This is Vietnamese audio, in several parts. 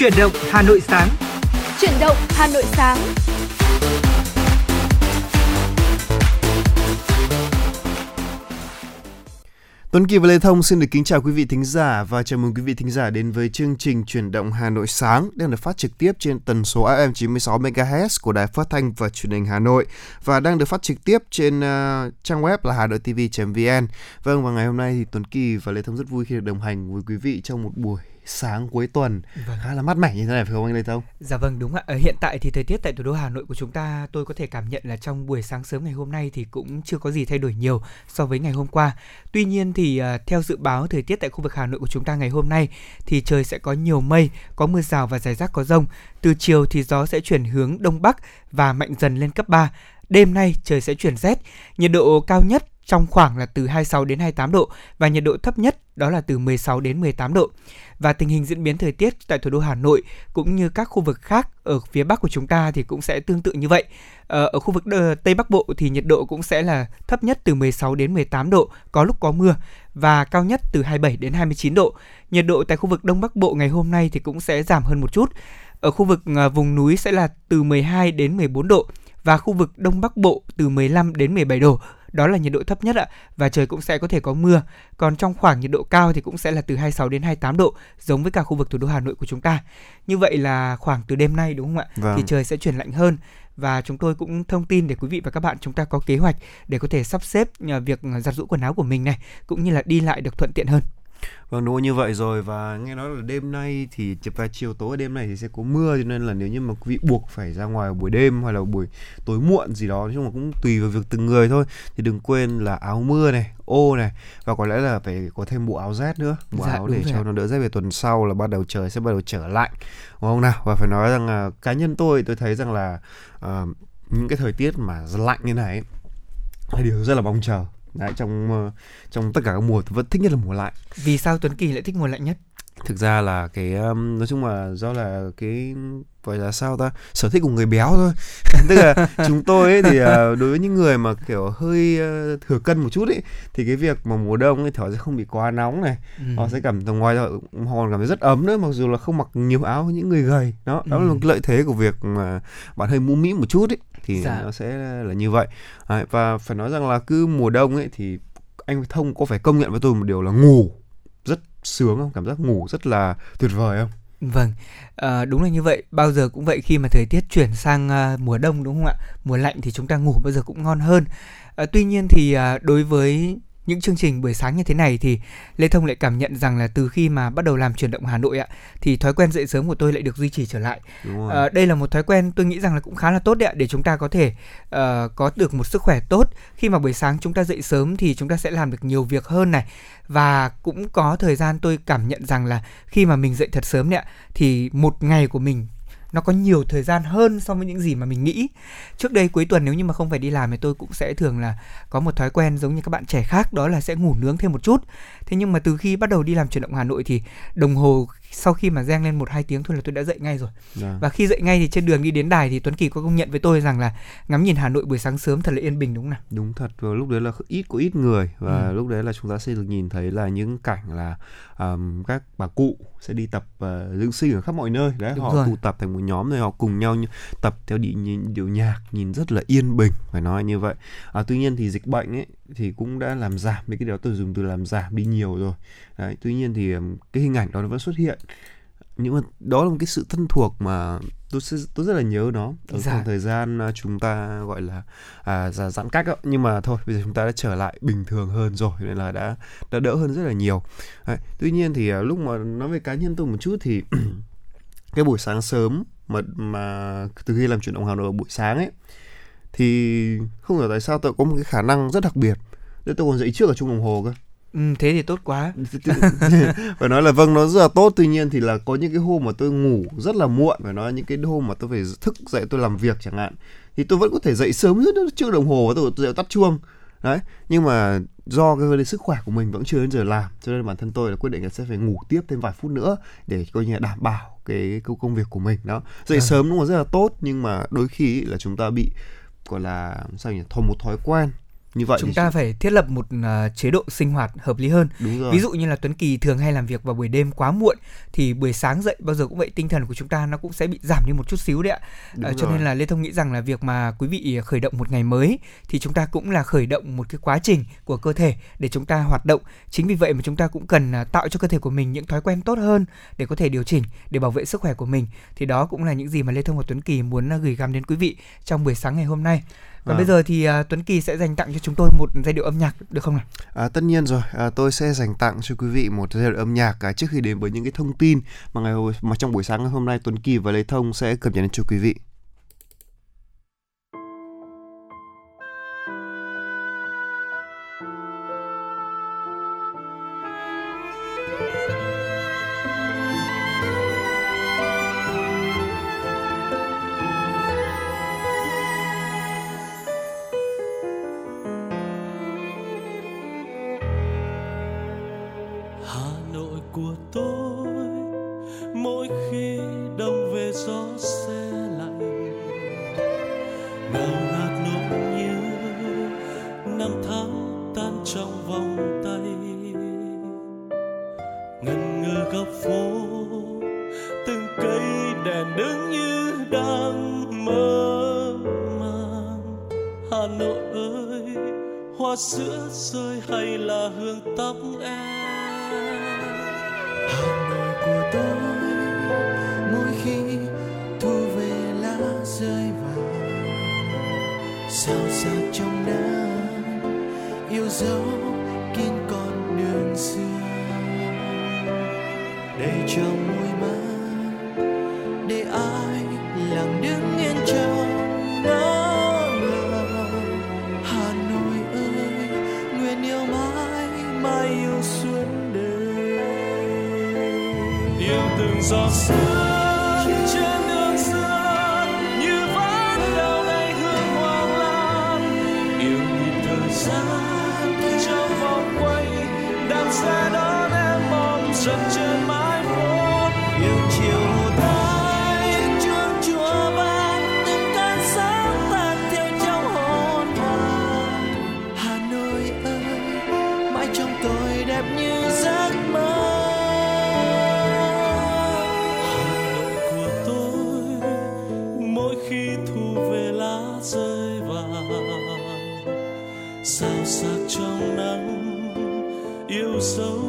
Chuyển động Hà Nội sáng. Chuyển động Hà Nội sáng. Tuấn Kỳ và Lê Thông xin được kính chào quý vị thính giả và chào mừng quý vị thính giả đến với chương trình Chuyển động Hà Nội sáng đang được phát trực tiếp trên tần số AM 96 MHz của Đài Phát thanh và Truyền hình Hà Nội và đang được phát trực tiếp trên uh, trang web là hanoitv.vn. Vâng và ngày hôm nay thì Tuấn Kỳ và Lê Thông rất vui khi được đồng hành với quý vị trong một buổi sáng cuối tuần vâng. khá là mát mẻ như thế này phải không anh Lê Thông? Dạ vâng đúng ạ. Ở hiện tại thì thời tiết tại thủ đô Hà Nội của chúng ta tôi có thể cảm nhận là trong buổi sáng sớm ngày hôm nay thì cũng chưa có gì thay đổi nhiều so với ngày hôm qua. Tuy nhiên thì uh, theo dự báo thời tiết tại khu vực Hà Nội của chúng ta ngày hôm nay thì trời sẽ có nhiều mây, có mưa rào và rải rác có rông. Từ chiều thì gió sẽ chuyển hướng đông bắc và mạnh dần lên cấp 3. Đêm nay trời sẽ chuyển rét, nhiệt độ cao nhất trong khoảng là từ 26 đến 28 độ và nhiệt độ thấp nhất đó là từ 16 đến 18 độ. Và tình hình diễn biến thời tiết tại thủ đô Hà Nội cũng như các khu vực khác ở phía Bắc của chúng ta thì cũng sẽ tương tự như vậy. Ờ, ở khu vực Tây Bắc Bộ thì nhiệt độ cũng sẽ là thấp nhất từ 16 đến 18 độ, có lúc có mưa và cao nhất từ 27 đến 29 độ. Nhiệt độ tại khu vực Đông Bắc Bộ ngày hôm nay thì cũng sẽ giảm hơn một chút. Ở khu vực ờ, vùng núi sẽ là từ 12 đến 14 độ và khu vực Đông Bắc Bộ từ 15 đến 17 độ đó là nhiệt độ thấp nhất ạ và trời cũng sẽ có thể có mưa. Còn trong khoảng nhiệt độ cao thì cũng sẽ là từ 26 đến 28 độ giống với cả khu vực thủ đô Hà Nội của chúng ta. Như vậy là khoảng từ đêm nay đúng không ạ? Vâng. Thì trời sẽ chuyển lạnh hơn và chúng tôi cũng thông tin để quý vị và các bạn chúng ta có kế hoạch để có thể sắp xếp ờ, việc giặt rũ quần áo của mình này cũng như là đi lại được thuận tiện hơn. Vâng đúng như vậy rồi. Và nghe nói là đêm nay thì và chiều tối đêm nay thì sẽ có mưa cho nên là nếu như mà quý vị buộc phải ra ngoài buổi đêm hay là buổi tối muộn gì đó nói chung là cũng tùy vào việc từng người thôi. Thì đừng quên là áo mưa này ô này và có lẽ là phải có thêm bộ áo rét nữa. Bộ dạ, áo để cho nó đỡ rét về tuần sau là bắt đầu trời sẽ bắt đầu trở lạnh đúng không nào? Và phải nói rằng là cá nhân tôi tôi thấy rằng là uh, những cái thời tiết mà lạnh như này là điều rất là mong chờ Đấy, trong ờ, trong tất cả các mùa vẫn thích nhất là mùa lạnh. Vì sao Tuấn Kỳ lại thích mùa lạnh nhất? Thực ra là cái nói chung là do là cái gọi là sao ta sở thích của người béo thôi tức là chúng tôi ấy thì uh, đối với những người mà kiểu hơi uh, thừa cân một chút ấy thì cái việc mà mùa đông thì họ sẽ không bị quá nóng này ừ. họ sẽ cảm thấy ngoài họ còn cảm thấy rất ấm nữa mặc dù là không mặc nhiều áo những người gầy đó đó ừ. là một lợi thế của việc mà bạn hơi mũm mĩm một chút ấy thì dạ. nó sẽ là như vậy Đấy, và phải nói rằng là cứ mùa đông ấy thì anh thông có phải công nhận với tôi một điều là ngủ rất sướng không cảm giác ngủ rất là tuyệt vời không Vâng, à, đúng là như vậy. Bao giờ cũng vậy khi mà thời tiết chuyển sang uh, mùa đông đúng không ạ? Mùa lạnh thì chúng ta ngủ bao giờ cũng ngon hơn. À, tuy nhiên thì uh, đối với những chương trình buổi sáng như thế này thì Lê Thông lại cảm nhận rằng là từ khi mà bắt đầu làm chuyển động Hà Nội ạ thì thói quen dậy sớm của tôi lại được duy trì trở lại. À, đây là một thói quen tôi nghĩ rằng là cũng khá là tốt đấy ạ để chúng ta có thể uh, có được một sức khỏe tốt. Khi mà buổi sáng chúng ta dậy sớm thì chúng ta sẽ làm được nhiều việc hơn này. Và cũng có thời gian tôi cảm nhận rằng là khi mà mình dậy thật sớm đấy ạ thì một ngày của mình nó có nhiều thời gian hơn so với những gì mà mình nghĩ. Trước đây cuối tuần nếu như mà không phải đi làm thì tôi cũng sẽ thường là có một thói quen giống như các bạn trẻ khác, đó là sẽ ngủ nướng thêm một chút. Thế nhưng mà từ khi bắt đầu đi làm chuyển động hà nội thì đồng hồ sau khi mà reng lên một hai tiếng thôi là tôi đã dậy ngay rồi. Dạ. và khi dậy ngay thì trên đường đi đến đài thì tuấn kỳ có công nhận với tôi rằng là ngắm nhìn hà nội buổi sáng sớm thật là yên bình đúng không nào đúng thật và lúc đấy là ít có ít người và ừ. lúc đấy là chúng ta sẽ được nhìn thấy là những cảnh là um, các bà cụ sẽ đi tập uh, dưỡng sinh ở khắp mọi nơi đấy đúng họ rồi. tụ tập thành một nhóm rồi họ cùng nhau tập theo điệu, điệu nhạc nhìn rất là yên bình phải nói như vậy à, tuy nhiên thì dịch bệnh ấy thì cũng đã làm giảm mấy cái điều tôi dùng từ làm giảm đi nhiều rồi đấy tuy nhiên thì cái hình ảnh đó nó vẫn xuất hiện nhưng mà đó là một cái sự thân thuộc mà tôi tôi rất là nhớ nó ở dạ. trong thời gian à, chúng ta gọi là à, giãn cách đó. nhưng mà thôi bây giờ chúng ta đã trở lại bình thường hơn rồi nên là đã đã đỡ hơn rất là nhiều Đấy. tuy nhiên thì à, lúc mà nói về cá nhân tôi một chút thì cái buổi sáng sớm mà mà từ khi làm chuyển động Hà Nội buổi sáng ấy thì không hiểu tại sao tôi có một cái khả năng rất đặc biệt. Nên tôi còn dậy trước ở chung đồng hồ cơ. Ừ, thế thì tốt quá. Phải nói là vâng nó rất là tốt. Tuy nhiên thì là có những cái hôm mà tôi ngủ rất là muộn phải nói những cái hôm mà tôi phải thức dậy tôi làm việc chẳng hạn thì tôi vẫn có thể dậy sớm rất trước đồng hồ và tôi, tôi tắt chuông. Đấy nhưng mà do cái vấn sức khỏe của mình vẫn chưa đến giờ làm cho nên bản thân tôi là quyết định là sẽ phải ngủ tiếp thêm vài phút nữa để coi như là đảm bảo cái công công việc của mình đó. Dậy à. sớm đúng là rất là tốt nhưng mà đôi khi là chúng ta bị gọi là sao nhỉ thành một thói quen như vậy chúng ta phải thiết lập một uh, chế độ sinh hoạt hợp lý hơn. Đúng rồi. ví dụ như là Tuấn Kỳ thường hay làm việc vào buổi đêm quá muộn thì buổi sáng dậy bao giờ cũng vậy tinh thần của chúng ta nó cũng sẽ bị giảm đi một chút xíu đấy ạ. Uh, cho nên là Lê Thông nghĩ rằng là việc mà quý vị khởi động một ngày mới thì chúng ta cũng là khởi động một cái quá trình của cơ thể để chúng ta hoạt động. Chính vì vậy mà chúng ta cũng cần uh, tạo cho cơ thể của mình những thói quen tốt hơn để có thể điều chỉnh để bảo vệ sức khỏe của mình. Thì đó cũng là những gì mà Lê Thông và Tuấn Kỳ muốn uh, gửi gắm đến quý vị trong buổi sáng ngày hôm nay và à. bây giờ thì uh, Tuấn Kỳ sẽ dành tặng cho chúng tôi một giai điệu âm nhạc được không nào? À, tất nhiên rồi, à, tôi sẽ dành tặng cho quý vị một giai điệu âm nhạc à, trước khi đến với những cái thông tin mà ngày mà trong buổi sáng ngày hôm nay Tuấn Kỳ và Lê Thông sẽ cập nhật đến cho quý vị. Xe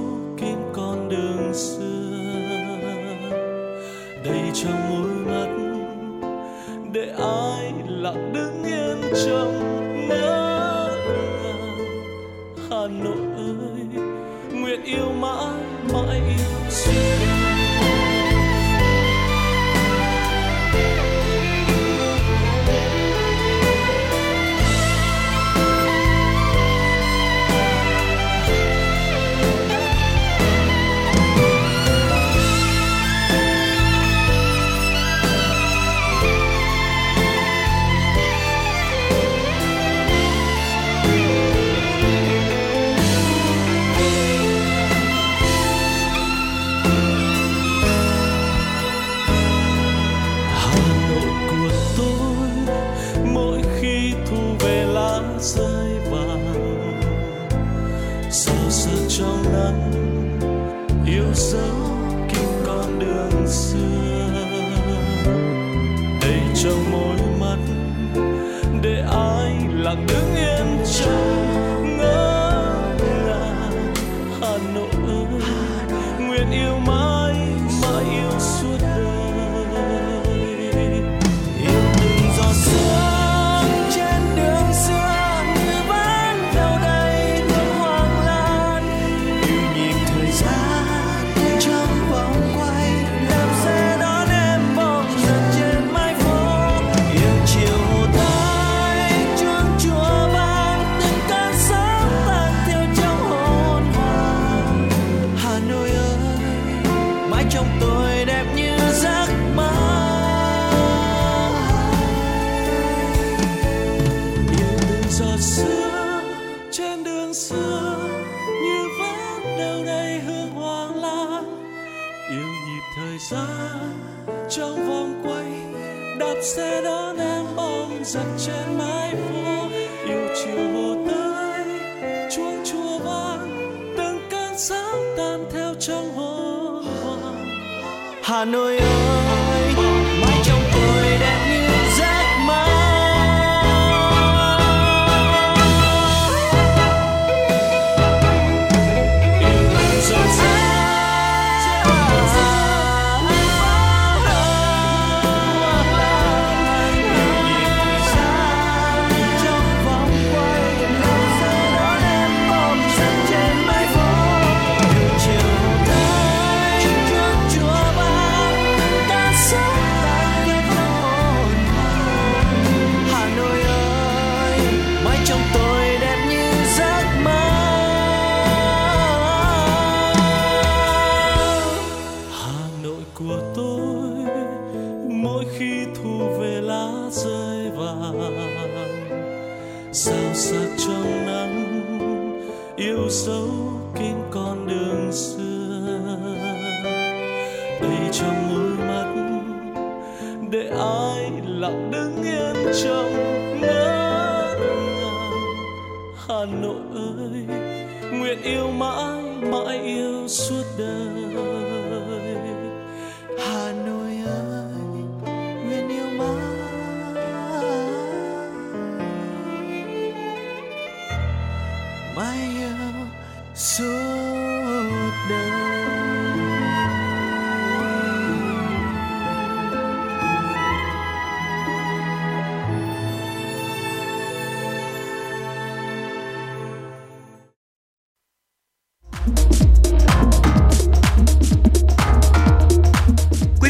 Quý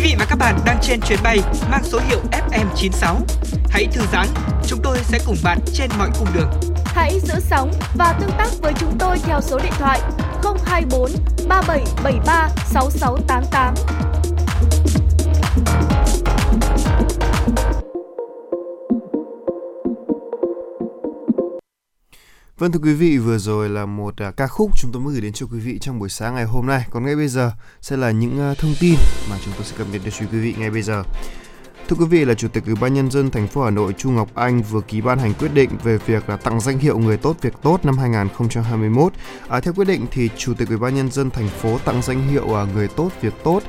vị và các bạn đang trên chuyến bay mang số hiệu FM96. Hãy thư giãn, chúng tôi sẽ cùng bạn trên mọi cung đường. Hãy giữ sóng và tương tác với chúng tôi theo số điện thoại 024 3773 6688. Vâng thưa quý vị, vừa rồi là một uh, ca khúc chúng tôi mới gửi đến cho quý vị trong buổi sáng ngày hôm nay. Còn ngay bây giờ sẽ là những uh, thông tin mà chúng tôi sẽ cập nhật đến cho quý vị ngay bây giờ. Thưa quý vị là Chủ tịch Ủy ban nhân dân thành phố Hà Nội Chu Ngọc Anh vừa ký ban hành quyết định về việc là tặng danh hiệu người tốt việc tốt năm 2021. À, theo quyết định thì Chủ tịch Ủy ban nhân dân thành phố tặng danh hiệu à, người tốt việc tốt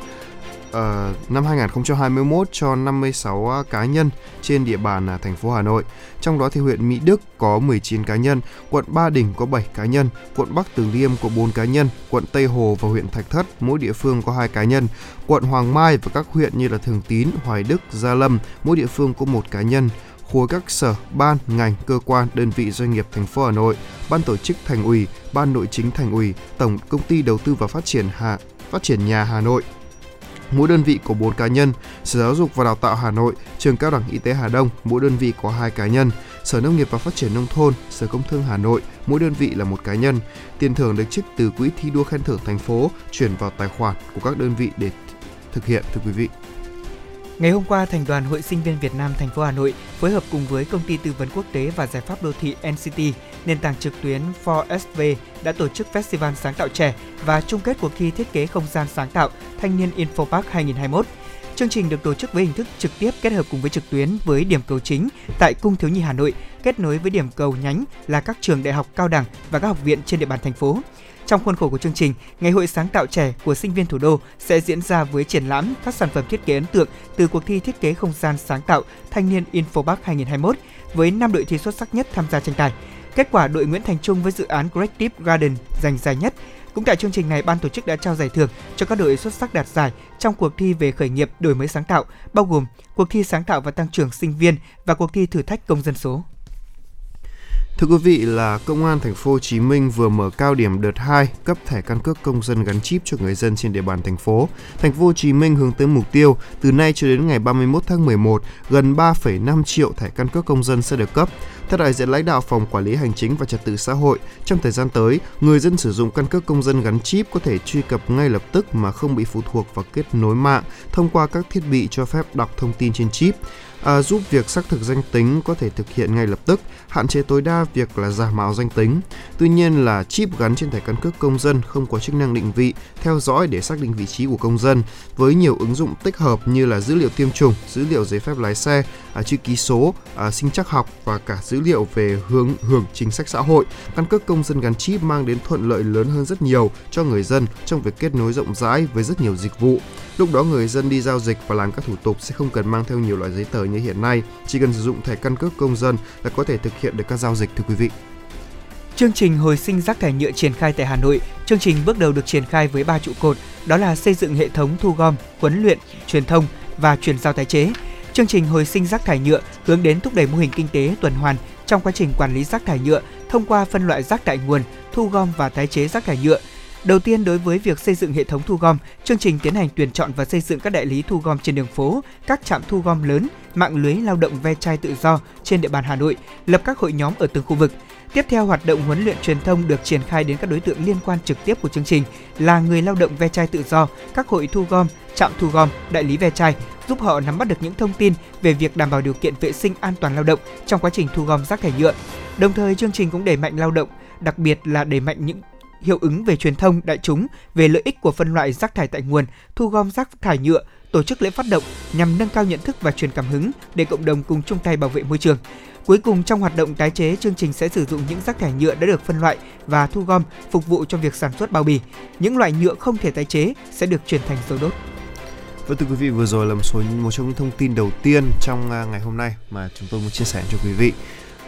uh, năm 2021 cho 56 à, cá nhân trên địa bàn uh, thành phố Hà Nội. Trong đó thì huyện Mỹ Đức có 19 cá nhân, quận Ba Đình có 7 cá nhân, quận Bắc Từ Liêm có 4 cá nhân, quận Tây Hồ và huyện Thạch Thất mỗi địa phương có 2 cá nhân, quận Hoàng Mai và các huyện như là Thường Tín, Hoài Đức, Gia Lâm mỗi địa phương có một cá nhân. Khối các sở, ban, ngành, cơ quan, đơn vị doanh nghiệp thành phố Hà Nội, ban tổ chức thành ủy, ban nội chính thành ủy, tổng công ty đầu tư và phát triển Hà phát triển nhà Hà Nội, mỗi đơn vị có 4 cá nhân, Sở Giáo dục và Đào tạo Hà Nội, Trường Cao đẳng Y tế Hà Đông, mỗi đơn vị có 2 cá nhân, Sở Nông nghiệp và Phát triển Nông thôn, Sở Công Thương Hà Nội, mỗi đơn vị là một cá nhân. Tiền thưởng được trích từ quỹ thi đua khen thưởng thành phố chuyển vào tài khoản của các đơn vị để thực hiện thưa quý vị. Ngày hôm qua, Thành đoàn Hội Sinh viên Việt Nam thành phố Hà Nội phối hợp cùng với công ty tư vấn quốc tế và giải pháp đô thị NCT, nền tảng trực tuyến 4SV đã tổ chức Festival sáng tạo trẻ và chung kết cuộc thi thiết kế không gian sáng tạo Thanh niên Infopark 2021. Chương trình được tổ chức với hình thức trực tiếp kết hợp cùng với trực tuyến với điểm cầu chính tại Cung Thiếu nhi Hà Nội, kết nối với điểm cầu nhánh là các trường đại học cao đẳng và các học viện trên địa bàn thành phố. Trong khuôn khổ của chương trình, Ngày hội sáng tạo trẻ của sinh viên thủ đô sẽ diễn ra với triển lãm các sản phẩm thiết kế ấn tượng từ cuộc thi thiết kế không gian sáng tạo Thanh niên Infopark 2021 với 5 đội thi xuất sắc nhất tham gia tranh tài. Kết quả đội Nguyễn Thành Trung với dự án Creative Garden giành giải nhất. Cũng tại chương trình này, ban tổ chức đã trao giải thưởng cho các đội xuất sắc đạt giải trong cuộc thi về khởi nghiệp đổi mới sáng tạo, bao gồm cuộc thi sáng tạo và tăng trưởng sinh viên và cuộc thi thử thách công dân số. Thưa quý vị là Công an thành phố Hồ Chí Minh vừa mở cao điểm đợt 2 cấp thẻ căn cước công dân gắn chip cho người dân trên địa bàn thành phố. Thành phố Hồ Chí Minh hướng tới mục tiêu từ nay cho đến ngày 31 tháng 11, gần 3,5 triệu thẻ căn cước công dân sẽ được cấp. Theo đại diện lãnh đạo Phòng Quản lý Hành chính và Trật tự xã hội, trong thời gian tới, người dân sử dụng căn cước công dân gắn chip có thể truy cập ngay lập tức mà không bị phụ thuộc vào kết nối mạng thông qua các thiết bị cho phép đọc thông tin trên chip à, giúp việc xác thực danh tính có thể thực hiện ngay lập tức, hạn chế tối đa việc là giả mạo danh tính. Tuy nhiên là chip gắn trên thẻ căn cước công dân không có chức năng định vị, theo dõi để xác định vị trí của công dân với nhiều ứng dụng tích hợp như là dữ liệu tiêm chủng, dữ liệu giấy phép lái xe, à, chữ ký số, à, sinh chắc học và cả dữ liệu về hướng hưởng chính sách xã hội. Căn cước công dân gắn chip mang đến thuận lợi lớn hơn rất nhiều cho người dân trong việc kết nối rộng rãi với rất nhiều dịch vụ. Lúc đó người dân đi giao dịch và làm các thủ tục sẽ không cần mang theo nhiều loại giấy tờ như hiện nay, chỉ cần sử dụng thẻ căn cước công dân là có thể thực hiện được các giao dịch thưa quý vị. Chương trình hồi sinh rác thải nhựa triển khai tại Hà Nội. Chương trình bước đầu được triển khai với 3 trụ cột, đó là xây dựng hệ thống thu gom, huấn luyện, truyền thông và chuyển giao tái chế. Chương trình hồi sinh rác thải nhựa hướng đến thúc đẩy mô hình kinh tế tuần hoàn trong quá trình quản lý rác thải nhựa thông qua phân loại rác tại nguồn, thu gom và tái chế rác thải nhựa. Đầu tiên đối với việc xây dựng hệ thống thu gom, chương trình tiến hành tuyển chọn và xây dựng các đại lý thu gom trên đường phố, các trạm thu gom lớn, mạng lưới lao động ve chai tự do trên địa bàn Hà Nội, lập các hội nhóm ở từng khu vực. Tiếp theo, hoạt động huấn luyện truyền thông được triển khai đến các đối tượng liên quan trực tiếp của chương trình là người lao động ve chai tự do, các hội thu gom, trạm thu gom, đại lý ve chai, giúp họ nắm bắt được những thông tin về việc đảm bảo điều kiện vệ sinh an toàn lao động trong quá trình thu gom rác thải nhựa. Đồng thời, chương trình cũng đẩy mạnh lao động, đặc biệt là đẩy mạnh những hiệu ứng về truyền thông đại chúng về lợi ích của phân loại rác thải tại nguồn, thu gom rác thải nhựa, tổ chức lễ phát động nhằm nâng cao nhận thức và truyền cảm hứng để cộng đồng cùng chung tay bảo vệ môi trường. Cuối cùng trong hoạt động tái chế, chương trình sẽ sử dụng những rác thải nhựa đã được phân loại và thu gom phục vụ cho việc sản xuất bao bì. Những loại nhựa không thể tái chế sẽ được chuyển thành dầu đốt. Vâng thưa quý vị, vừa rồi là một số một trong những thông tin đầu tiên trong à, ngày hôm nay mà chúng tôi muốn chia sẻ cho quý vị.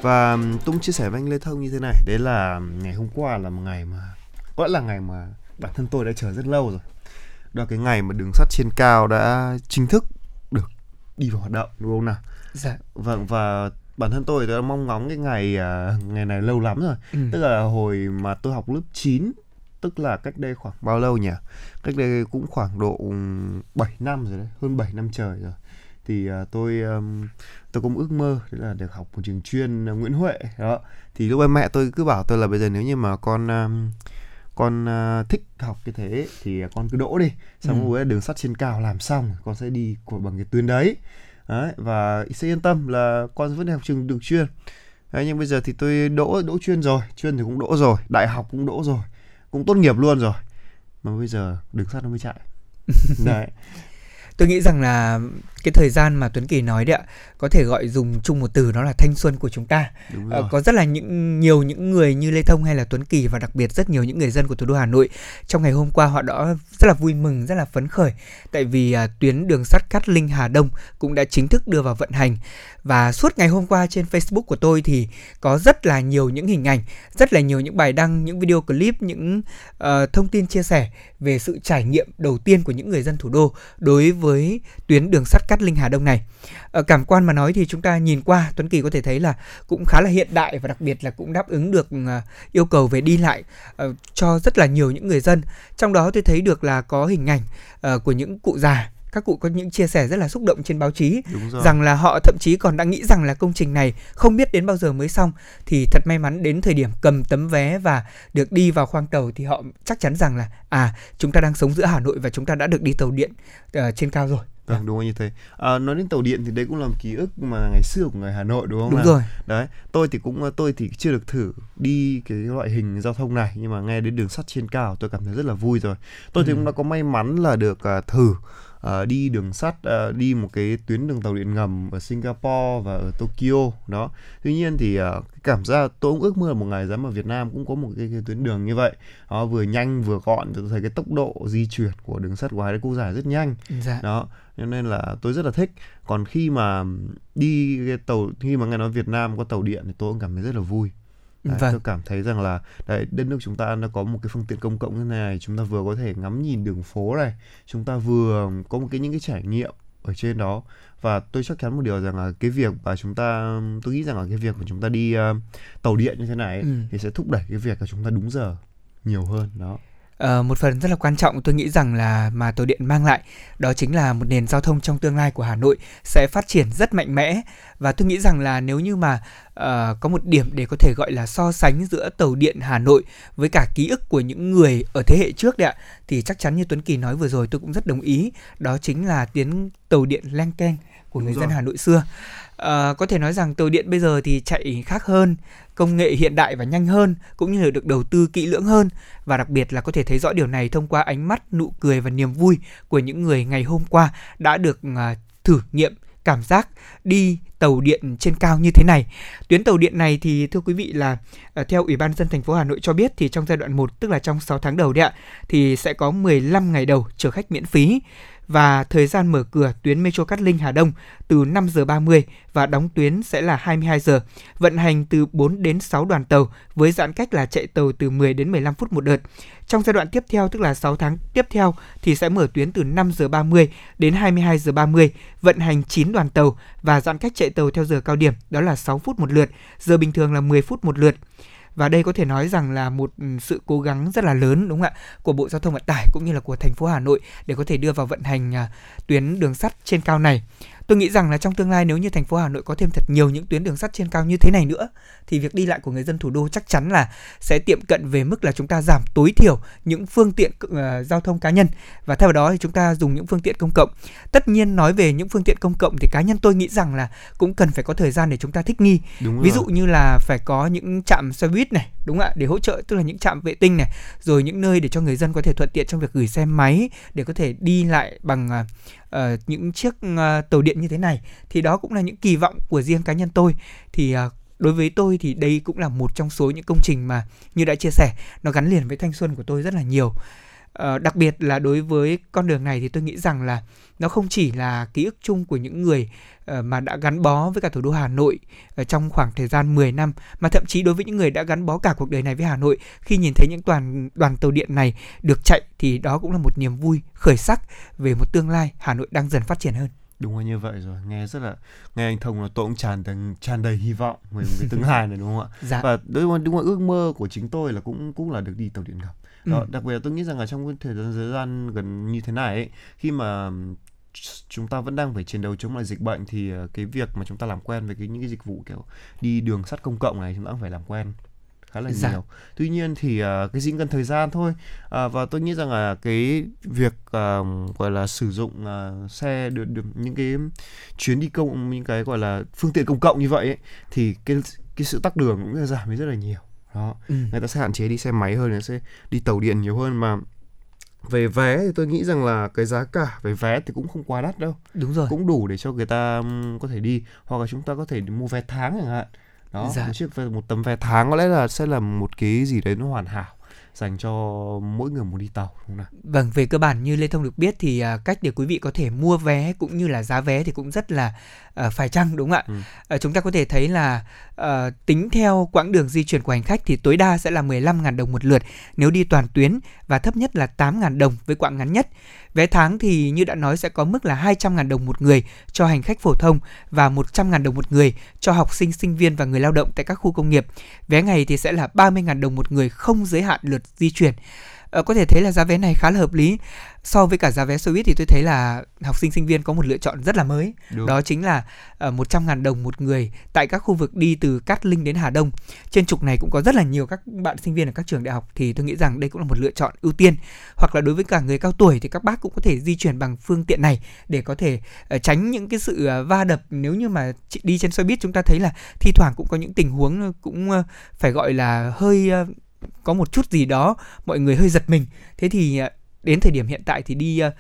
Và tôi muốn chia sẻ với anh Lê Thông như thế này, đấy là ngày hôm qua là một ngày mà lẽ là ngày mà bản thân tôi đã chờ rất lâu rồi. Đó là cái ngày mà đường sắt trên cao đã chính thức được đi vào hoạt động đúng không nào? Dạ. Vâng và bản thân tôi đã mong ngóng cái ngày uh, ngày này lâu lắm rồi. Ừ. Tức là hồi mà tôi học lớp 9 tức là cách đây khoảng bao lâu nhỉ? Cách đây cũng khoảng độ 7 năm rồi đấy, hơn 7 năm trời rồi. Thì uh, tôi um, tôi một ước mơ đấy là được học một trường chuyên uh, Nguyễn Huệ đó. Thì lúc ấy mẹ tôi cứ bảo tôi là bây giờ nếu như mà con um, con uh, thích học cái thế thì con cứ đỗ đi xong ừ. rồi đường sắt trên cao làm xong con sẽ đi của bằng cái tuyến đấy đấy và sẽ yên tâm là con vẫn học trường được chuyên. Đấy, nhưng bây giờ thì tôi đỗ đỗ chuyên rồi chuyên thì cũng đỗ rồi đại học cũng đỗ rồi cũng tốt nghiệp luôn rồi. Mà bây giờ đường sắt nó mới chạy. Đấy. Tôi nghĩ rằng là cái thời gian mà Tuấn Kỳ nói đấy ạ có thể gọi dùng chung một từ đó là thanh xuân của chúng ta. À, có rất là những nhiều những người như Lê Thông hay là Tuấn Kỳ và đặc biệt rất nhiều những người dân của thủ đô Hà Nội trong ngày hôm qua họ đã rất là vui mừng rất là phấn khởi. Tại vì à, tuyến đường sắt Cát Linh Hà Đông cũng đã chính thức đưa vào vận hành. Và suốt ngày hôm qua trên Facebook của tôi thì có rất là nhiều những hình ảnh rất là nhiều những bài đăng những video clip những uh, thông tin chia sẻ về sự trải nghiệm đầu tiên của những người dân thủ đô đối với tuyến đường sắt Cát Linh Hà Đông này. Ở cảm quan mà nói thì chúng ta nhìn qua Tuấn Kỳ có thể thấy là cũng khá là hiện đại và đặc biệt là cũng đáp ứng được ờ, yêu cầu về đi lại uh, cho rất là nhiều những người dân. Trong đó tôi thấy được là có hình ảnh của những cụ già các cụ có những chia sẻ rất là xúc động trên báo chí rằng là họ thậm chí còn đang nghĩ rằng là công trình này không biết đến bao giờ mới xong thì thật may mắn đến thời điểm cầm tấm vé và được đi vào khoang tàu thì họ chắc chắn rằng là à chúng ta đang sống giữa Hà Nội và chúng ta đã được đi tàu điện uh, trên cao rồi Vâng, đúng như thế. À, nói đến tàu điện thì đấy cũng là một ký ức mà ngày xưa của người Hà Nội đúng không? Đúng nào? rồi. Đấy, tôi thì cũng tôi thì chưa được thử đi cái loại hình giao thông này nhưng mà nghe đến đường sắt trên cao tôi cảm thấy rất là vui rồi. Tôi ừ. thì cũng đã có may mắn là được uh, thử uh, đi đường sắt uh, đi một cái tuyến đường tàu điện ngầm ở Singapore và ở Tokyo đó. Tuy nhiên thì uh, cảm giác tôi cũng ước mơ một ngày giá mà Việt Nam cũng có một cái, cái tuyến đường như vậy. Nó vừa nhanh vừa gọn tôi thấy cái tốc độ di chuyển của đường sắt của hai quốc gia rất nhanh. Dạ. đó cho nên là tôi rất là thích. Còn khi mà đi cái tàu khi mà nghe nói Việt Nam có tàu điện thì tôi cũng cảm thấy rất là vui Đấy, vâng. tôi cảm thấy rằng là đấy đất nước chúng ta nó có một cái phương tiện công cộng như này chúng ta vừa có thể ngắm nhìn đường phố này chúng ta vừa có một cái những cái trải nghiệm ở trên đó và tôi chắc chắn một điều rằng là cái việc mà chúng ta tôi nghĩ rằng là cái việc mà chúng ta đi uh, tàu điện như thế này ừ. thì sẽ thúc đẩy cái việc là chúng ta đúng giờ nhiều hơn đó Ờ, một phần rất là quan trọng tôi nghĩ rằng là mà tàu điện mang lại đó chính là một nền giao thông trong tương lai của Hà Nội sẽ phát triển rất mạnh mẽ. Và tôi nghĩ rằng là nếu như mà uh, có một điểm để có thể gọi là so sánh giữa tàu điện Hà Nội với cả ký ức của những người ở thế hệ trước đấy ạ thì chắc chắn như Tuấn Kỳ nói vừa rồi tôi cũng rất đồng ý. Đó chính là tiếng tàu điện Leng Keng của Đúng người rồi. dân Hà Nội xưa. À, có thể nói rằng tàu điện bây giờ thì chạy khác hơn, công nghệ hiện đại và nhanh hơn cũng như là được đầu tư kỹ lưỡng hơn và đặc biệt là có thể thấy rõ điều này thông qua ánh mắt, nụ cười và niềm vui của những người ngày hôm qua đã được uh, thử nghiệm cảm giác đi tàu điện trên cao như thế này. Tuyến tàu điện này thì thưa quý vị là uh, theo Ủy ban dân thành phố Hà Nội cho biết thì trong giai đoạn 1 tức là trong 6 tháng đầu đấy ạ thì sẽ có 15 ngày đầu chở khách miễn phí và thời gian mở cửa tuyến Metro Cát Linh Hà Đông từ 5 giờ 30 và đóng tuyến sẽ là 22 giờ. Vận hành từ 4 đến 6 đoàn tàu với giãn cách là chạy tàu từ 10 đến 15 phút một đợt. Trong giai đoạn tiếp theo tức là 6 tháng tiếp theo thì sẽ mở tuyến từ 5 giờ 30 đến 22 giờ 30, vận hành 9 đoàn tàu và giãn cách chạy tàu theo giờ cao điểm đó là 6 phút một lượt, giờ bình thường là 10 phút một lượt và đây có thể nói rằng là một ừ, sự cố gắng rất là lớn, đúng không ạ, của Bộ Giao thông Vận tải cũng như là của thành phố Hà Nội để có thể đưa vào vận hành à, tuyến đường sắt trên cao này. Tôi nghĩ rằng là trong tương lai nếu như thành phố Hà Nội có thêm thật nhiều những tuyến đường sắt trên cao như thế này nữa thì việc đi lại của người dân thủ đô chắc chắn là sẽ tiệm cận về mức là chúng ta giảm tối thiểu những phương tiện uh, giao thông cá nhân và theo đó thì chúng ta dùng những phương tiện công cộng. Tất nhiên nói về những phương tiện công cộng thì cá nhân tôi nghĩ rằng là cũng cần phải có thời gian để chúng ta thích nghi. Đúng Ví dụ như là phải có những trạm xe buýt này, đúng ạ, để hỗ trợ tức là những trạm vệ tinh này, rồi những nơi để cho người dân có thể thuận tiện trong việc gửi xe máy để có thể đi lại bằng uh, uh, những chiếc uh, tàu điện như thế này thì đó cũng là những kỳ vọng của riêng cá nhân tôi. Thì uh, đối với tôi thì đây cũng là một trong số những công trình mà như đã chia sẻ nó gắn liền với thanh xuân của tôi rất là nhiều uh, đặc biệt là đối với con đường này thì tôi nghĩ rằng là nó không chỉ là ký ức chung của những người uh, mà đã gắn bó với cả thủ đô Hà Nội uh, trong khoảng thời gian 10 năm mà thậm chí đối với những người đã gắn bó cả cuộc đời này với Hà Nội khi nhìn thấy những đoàn đoàn tàu điện này được chạy thì đó cũng là một niềm vui khởi sắc về một tương lai Hà Nội đang dần phát triển hơn. Đúng là như vậy rồi nghe rất là nghe anh thông là tôi cũng tràn đầy tràn đầy hy vọng về một cái tương lai này đúng không ạ? Dạ. và đúng là đúng là ước mơ của chính tôi là cũng cũng là được đi tàu điện ngầm ừ. Đó, đặc biệt là tôi nghĩ rằng là trong cái thời gian thời gian gần như thế này ấy, khi mà chúng ta vẫn đang phải chiến đấu chống lại dịch bệnh thì ờ, cái việc mà chúng ta làm quen với cái những cái dịch vụ kiểu đi đường sắt công cộng này chúng ta cũng phải làm quen khá là dạ. nhiều. Tuy nhiên thì uh, cái gì cần thời gian thôi. Uh, và tôi nghĩ rằng là cái việc uh, gọi là sử dụng uh, xe được, được những cái chuyến đi công những cái gọi là phương tiện công cộng như vậy ấy, thì cái cái sự tắc đường cũng giảm đi rất là nhiều. Đó. Ừ. Người ta sẽ hạn chế đi xe máy hơn, người sẽ đi tàu điện nhiều hơn mà về vé thì tôi nghĩ rằng là cái giá cả về vé thì cũng không quá đắt đâu đúng rồi cũng đủ để cho người ta có thể đi hoặc là chúng ta có thể mua vé tháng chẳng hạn đó dạ. một chiếc một tấm vé tháng có lẽ là sẽ là một cái gì đấy nó hoàn hảo dành cho mỗi người muốn đi tàu đúng không nào? Vâng, về cơ bản như Lê Thông được biết thì uh, cách để quý vị có thể mua vé cũng như là giá vé thì cũng rất là uh, phải chăng đúng không ạ? Ừ. Uh, chúng ta có thể thấy là uh, tính theo quãng đường di chuyển của hành khách thì tối đa sẽ là 15.000 đồng một lượt nếu đi toàn tuyến và thấp nhất là 8.000 đồng với quãng ngắn nhất. Vé tháng thì như đã nói sẽ có mức là 200.000 đồng một người cho hành khách phổ thông và 100.000 đồng một người cho học sinh, sinh viên và người lao động tại các khu công nghiệp. Vé ngày thì sẽ là 30.000 đồng một người không giới hạn lượt di chuyển. Ờ, có thể thấy là giá vé này khá là hợp lý. So với cả giá vé xe buýt thì tôi thấy là học sinh sinh viên có một lựa chọn rất là mới. Đúng. đó chính là uh, 100.000 đồng một người tại các khu vực đi từ Cát Linh đến Hà Đông. Trên trục này cũng có rất là nhiều các bạn sinh viên ở các trường đại học thì tôi nghĩ rằng đây cũng là một lựa chọn ưu tiên. Hoặc là đối với cả người cao tuổi thì các bác cũng có thể di chuyển bằng phương tiện này để có thể uh, tránh những cái sự uh, va đập. Nếu như mà đi trên xe buýt chúng ta thấy là thi thoảng cũng có những tình huống cũng uh, phải gọi là hơi uh, có một chút gì đó mọi người hơi giật mình. Thế thì à, đến thời điểm hiện tại thì đi à,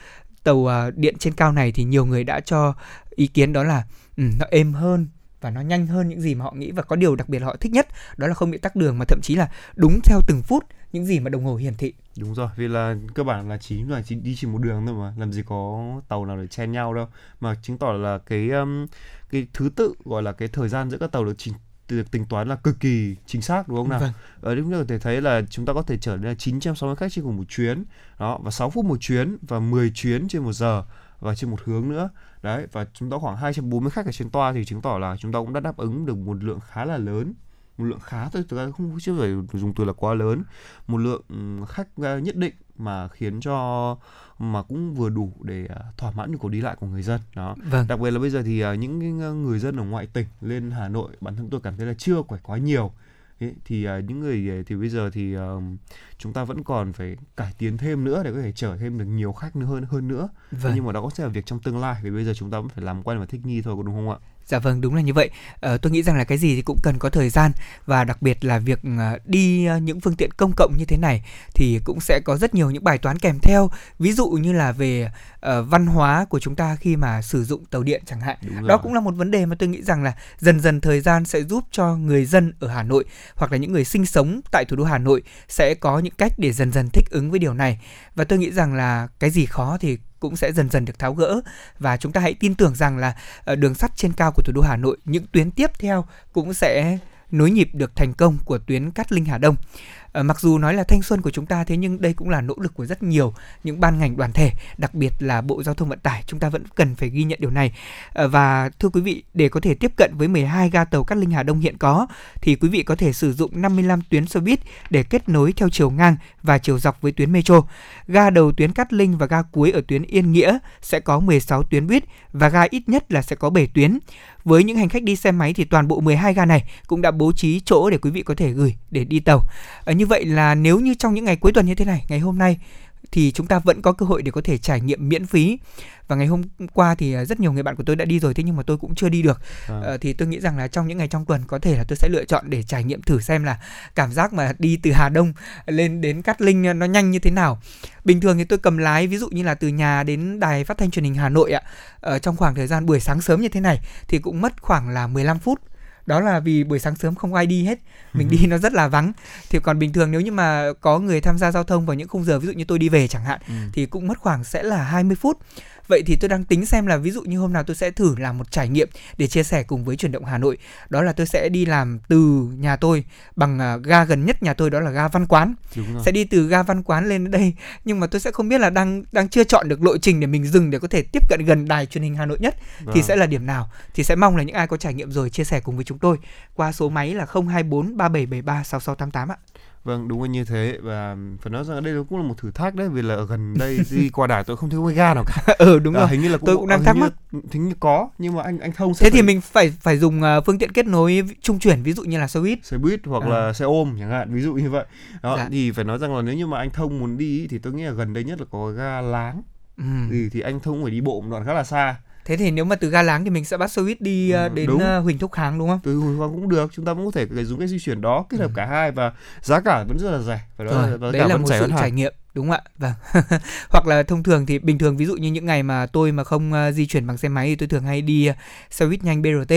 tàu à, điện trên cao này thì nhiều người đã cho ý kiến đó là um, nó êm hơn và nó nhanh hơn những gì mà họ nghĩ và có điều đặc biệt họ thích nhất đó là không bị tắc đường mà thậm chí là đúng theo từng phút những gì mà đồng hồ hiển thị. Đúng rồi vì là cơ bản là chỉ là chỉ đi chỉ một đường thôi mà làm gì có tàu nào để chen nhau đâu. Mà chứng tỏ là cái um, cái thứ tự gọi là cái thời gian giữa các tàu được chỉnh được tính toán là cực kỳ chính xác đúng không nào? Vâng. Ở đây chúng ta có thể thấy là chúng ta có thể chở đến 960 khách trên cùng một chuyến. Đó và 6 phút một chuyến và 10 chuyến trên một giờ và trên một hướng nữa. Đấy và chúng ta khoảng 240 khách ở trên toa thì chứng tỏ là chúng ta cũng đã đáp ứng được một lượng khá là lớn một lượng khá thôi thực ra không chưa phải dùng từ là quá lớn một lượng khách ờ, nhất định mà khiến cho mà cũng vừa đủ để à, thỏa mãn nhu cầu đi lại của người dân. Đó. Vâng. đặc biệt là bây giờ thì à, những người dân ở ngoại tỉnh lên Hà Nội bản thân tôi cảm thấy là chưa quẻ quá nhiều. Thì uh, những người thì bây giờ thì uh, chúng ta vẫn còn phải cải tiến thêm nữa để có thể chở thêm được nhiều khách nữa hơn hơn nữa. Vâng. nhưng mà đó có sẽ là việc trong tương lai vì bây giờ chúng ta vẫn phải làm quen và thích nghi thôi có đúng không ạ Dạ vâng đúng là như vậy. Ờ, tôi nghĩ rằng là cái gì thì cũng cần có thời gian và đặc biệt là việc ờ, đi ờ, những phương tiện công cộng như thế này thì cũng sẽ có rất nhiều những bài toán kèm theo. Ví dụ như là về uh, văn hóa của chúng ta khi mà sử dụng tàu điện chẳng hạn. Đó cũng là một vấn đề mà tôi nghĩ rằng là dần dần thời gian sẽ giúp cho người dân ở Hà Nội hoặc là những người sinh sống tại thủ đô Hà Nội sẽ có những cách để dần dần thích ứng với điều này. Và tôi nghĩ rằng là cái gì khó thì cũng sẽ dần dần được tháo gỡ và chúng ta hãy tin tưởng rằng là ờ, đường sắt trên cao của thủ đô Hà Nội những tuyến tiếp theo cũng sẽ nối nhịp được thành công của tuyến Cát Linh Hà Đông. Ờ, mặc dù nói là thanh xuân của chúng ta thế nhưng đây cũng là nỗ lực của rất nhiều những ban ngành đoàn thể, đặc biệt là Bộ Giao thông Vận tải, chúng ta vẫn cần phải ghi nhận điều này. Ờ, và thưa quý vị, để có thể tiếp cận với 12 ga tàu Cát Linh Hà Đông hiện có thì quý vị có thể sử dụng 55 tuyến xe buýt để kết nối theo chiều ngang và chiều dọc với tuyến metro. Ga đầu tuyến Cát Linh và ga cuối ở tuyến Yên Nghĩa sẽ có 16 tuyến buýt và ga ít nhất là sẽ có 7 tuyến. Với những hành khách đi xe máy thì toàn bộ 12 ga này cũng đã bố trí chỗ để quý vị có thể gửi để đi tàu. À, như vậy là nếu như trong những ngày cuối tuần như thế này, ngày hôm nay thì chúng ta vẫn có cơ hội để có thể trải nghiệm miễn phí. Và ngày hôm qua thì à, rất nhiều người bạn của tôi đã đi rồi thế nhưng mà tôi cũng chưa đi được. À. à, thì tôi nghĩ rằng là trong những ngày trong tuần có thể là tôi sẽ lựa chọn để trải nghiệm thử xem là cảm giác mà đi từ Hà Đông lên đến Cát Linh nó nhanh như thế nào. Bình thường thì tôi cầm lái ví dụ như là từ nhà đến đài phát thanh truyền hình Hà Nội ạ ở trong khoảng thời gian buổi sáng sớm như thế này thì cũng mất khoảng là 15 phút đó là vì buổi sáng sớm không ai đi hết. Mình đi nó rất là vắng. Thì còn bình thường nếu như mà có người tham gia giao thông vào những khung giờ ví dụ như tôi đi về chẳng hạn ừ. thì cũng mất khoảng sẽ là 20 phút Vậy thì tôi đang tính xem là ví dụ như hôm nào tôi sẽ thử làm một trải nghiệm để chia sẻ cùng với chuyển động Hà Nội. Đó là tôi sẽ đi làm từ nhà tôi bằng uh, ga gần nhất nhà tôi đó là ga Văn Quán. Sẽ đi từ ga Văn Quán lên đây nhưng mà tôi sẽ không biết là đang đang chưa chọn được lộ trình để mình dừng để có thể tiếp cận gần đài truyền hình Hà Nội nhất thì vâng. sẽ là điểm nào. Thì sẽ mong là những ai có trải nghiệm rồi chia sẻ cùng với chúng tôi qua số máy là 024 3773 6688 ạ. Vâng, đúng là như thế và phải nói rằng đây cũng là một thử thách đấy vì là ở gần đây đi qua đài tôi không thấy cái ga nào cả. ừ đúng à, rồi. Hình như là cũng, tôi cũng đang thắc mắc. Hình như có nhưng mà anh anh thông Thế thì mình phải phải dùng uh, phương tiện kết nối trung chuyển ví dụ như là xe buýt. Xe buýt hoặc à. là xe ôm chẳng hạn, ví dụ như vậy. Đó dạ. thì phải nói rằng là nếu như mà anh thông muốn đi thì tôi nghĩ là gần đây nhất là có ga Láng. Ừ. Thì thì anh thông phải đi bộ một đoạn khá là xa Thế thì nếu mà từ ga Láng thì mình sẽ bắt xe buýt đi ừ, đến đúng. Ờ, Huỳnh Thúc Kháng đúng không? Từ Huỳnh Kháng cũng được, chúng ta vẫn có thể dùng cái di chuyển đó kết hợp ừ. cả hai và giá cả vẫn rất là rẻ. Phải đó Rồi, đấy là một sự trải nghiệm đúng không ạ? Vâng. Hoặc là thông thường thì bình thường ví dụ như những ngày mà tôi mà không uh, di chuyển bằng xe máy thì tôi thường hay đi uh, xe buýt nhanh BRT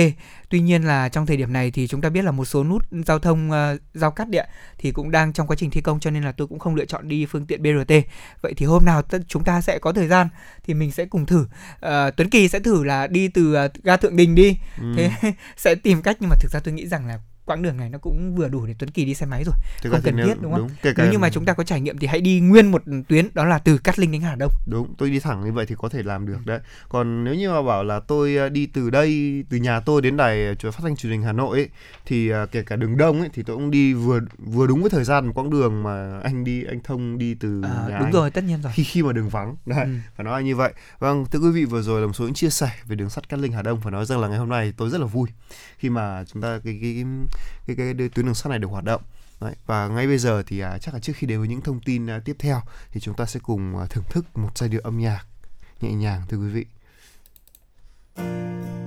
tuy nhiên là trong thời điểm này thì chúng ta biết là một số nút giao thông uh, giao cắt điện thì cũng đang trong quá trình thi công cho nên là tôi cũng không lựa chọn đi phương tiện BRT vậy thì hôm nào t- chúng ta sẽ có thời gian thì mình sẽ cùng thử. Uh, Tuấn Kỳ sẽ thử là đi từ uh, ga Thượng Đình đi. Ừ. thế sẽ tìm cách nhưng mà thực ra tôi nghĩ rằng là quãng đường này nó cũng vừa đủ để Tuấn Kỳ đi xe máy rồi. Thực không cần nếu, thiết đúng không? đúng, kể cả... nếu như mà chúng ta có trải nghiệm thì hãy đi nguyên một tuyến đó là từ Cát Linh đến Hà Đông. Đúng tôi đi thẳng như vậy thì có thể làm được đấy. Còn nếu như mà bảo là tôi à, đi từ đây từ nhà tôi đến đài truyền phát thanh truyền hình Hà Nội ấy, thì à, kể cả đường đông ấy thì tôi cũng đi vừa vừa đúng với thời gian quãng đường mà anh đi anh thông đi từ à, nhà đúng anh. rồi tất nhiên rồi. Khi khi mà đường vắng đấy ừ. phải nói như vậy. Vâng thưa quý vị vừa rồi là một số những chia sẻ về đường sắt Cát Linh Hà Đông phải nói rằng là ngày hôm nay tôi rất là vui khi mà chúng ta cái cái cái, cái, cái tuyến đường sắt này được hoạt động Đấy, và ngay bây giờ thì à, chắc là trước khi đến với những thông tin à, tiếp theo thì chúng ta sẽ cùng à, thưởng thức một giai điệu âm nhạc nhẹ nhàng thưa quý vị. ngồi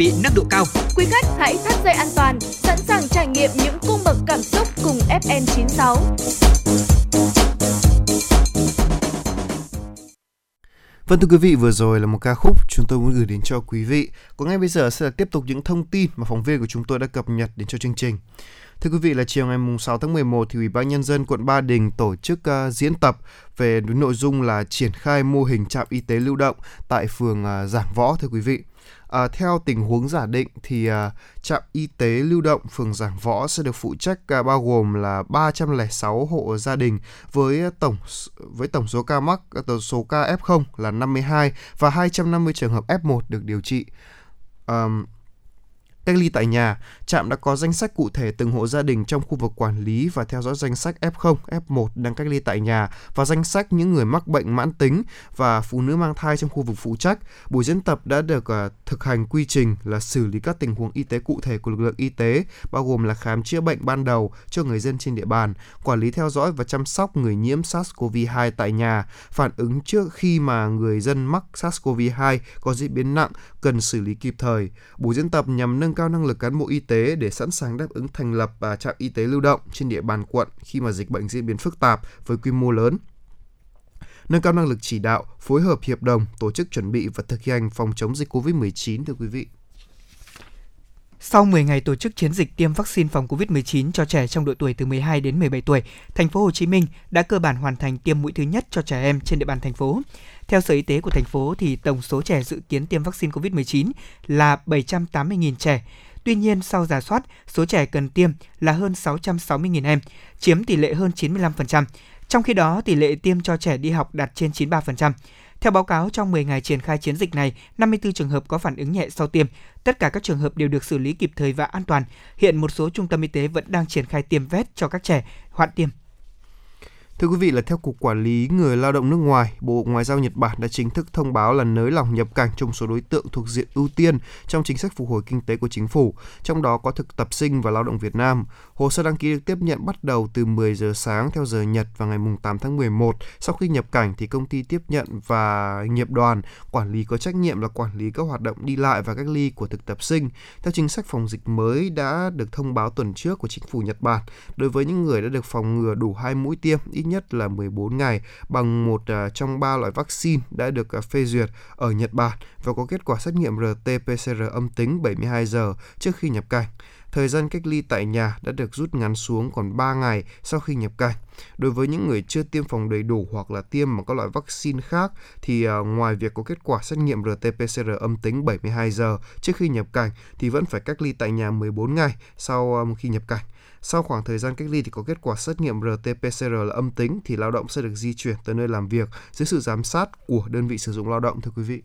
bị nâng độ cao. Quý khách hãy thắt dây an toàn, sẵn sàng trải nghiệm những cung bậc cảm xúc cùng FN96. Vâng thưa quý vị, vừa rồi là một ca khúc chúng tôi muốn gửi đến cho quý vị. Còn ngay bây giờ sẽ là tiếp tục những thông tin mà phóng viên của chúng tôi đã cập nhật đến cho chương trình. Thưa quý vị là chiều ngày mùng 6 tháng 11 thì Ủy ban nhân dân quận Ba Đình tổ chức uh, diễn tập về nội dung là triển khai mô hình trạm y tế lưu động tại phường uh, Giảng Võ thưa quý vị. À, theo tình huống giả định thì à, trạm y tế lưu động phường Giảng Võ sẽ được phụ trách à, bao gồm là 306 hộ gia đình với tổng với tổng số ca mắc à, tổng số ca F0 là 52 và 250 trường hợp F1 được điều trị. À, cách ly tại nhà, trạm đã có danh sách cụ thể từng hộ gia đình trong khu vực quản lý và theo dõi danh sách F0, F1 đang cách ly tại nhà và danh sách những người mắc bệnh mãn tính và phụ nữ mang thai trong khu vực phụ trách. Buổi diễn tập đã được uh, thực hành quy trình là xử lý các tình huống y tế cụ thể của lực lượng y tế, bao gồm là khám chữa bệnh ban đầu cho người dân trên địa bàn, quản lý theo dõi và chăm sóc người nhiễm SARS-CoV-2 tại nhà, phản ứng trước khi mà người dân mắc SARS-CoV-2 có diễn biến nặng cần xử lý kịp thời. Buổi diễn tập nhằm nâng cao năng lực cán bộ y tế để sẵn sàng đáp ứng thành lập à, trạm y tế lưu động trên địa bàn quận khi mà dịch bệnh diễn biến phức tạp với quy mô lớn nâng cao năng lực chỉ đạo, phối hợp hiệp đồng, tổ chức chuẩn bị và thực hành phòng chống dịch COVID-19 thưa quý vị. Sau 10 ngày tổ chức chiến dịch tiêm vaccine phòng COVID-19 cho trẻ trong độ tuổi từ 12 đến 17 tuổi, thành phố Hồ Chí Minh đã cơ bản hoàn thành tiêm mũi thứ nhất cho trẻ em trên địa bàn thành phố. Theo Sở Y tế của thành phố thì tổng số trẻ dự kiến tiêm vaccine COVID-19 là 780.000 trẻ. Tuy nhiên, sau giả soát, số trẻ cần tiêm là hơn 660.000 em, chiếm tỷ lệ hơn 95%. Trong khi đó, tỷ lệ tiêm cho trẻ đi học đạt trên 93%. Theo báo cáo, trong 10 ngày triển khai chiến dịch này, 54 trường hợp có phản ứng nhẹ sau tiêm. Tất cả các trường hợp đều được xử lý kịp thời và an toàn. Hiện một số trung tâm y tế vẫn đang triển khai tiêm vét cho các trẻ hoãn tiêm. Thưa quý vị là theo Cục Quản lý Người Lao động nước ngoài, Bộ Ngoại giao Nhật Bản đã chính thức thông báo là nới lỏng nhập cảnh trong số đối tượng thuộc diện ưu tiên trong chính sách phục hồi kinh tế của chính phủ, trong đó có thực tập sinh và lao động Việt Nam. Hồ sơ đăng ký được tiếp nhận bắt đầu từ 10 giờ sáng theo giờ Nhật vào ngày 8 tháng 11. Sau khi nhập cảnh thì công ty tiếp nhận và nghiệp đoàn, quản lý có trách nhiệm là quản lý các hoạt động đi lại và cách ly của thực tập sinh. Theo chính sách phòng dịch mới đã được thông báo tuần trước của chính phủ Nhật Bản, đối với những người đã được phòng ngừa đủ hai mũi tiêm ít nhất là 14 ngày bằng một à, trong ba loại vaccine đã được à, phê duyệt ở Nhật Bản và có kết quả xét nghiệm RT-PCR âm tính 72 giờ trước khi nhập cảnh. Thời gian cách ly tại nhà đã được rút ngắn xuống còn 3 ngày sau khi nhập cảnh. Đối với những người chưa tiêm phòng đầy đủ hoặc là tiêm bằng các loại vaccine khác thì à, ngoài việc có kết quả xét nghiệm RT-PCR âm tính 72 giờ trước khi nhập cảnh thì vẫn phải cách ly tại nhà 14 ngày sau à, khi nhập cảnh. Sau khoảng thời gian cách ly thì có kết quả xét nghiệm RT-PCR là âm tính thì lao động sẽ được di chuyển tới nơi làm việc dưới sự giám sát của đơn vị sử dụng lao động, thưa quý vị.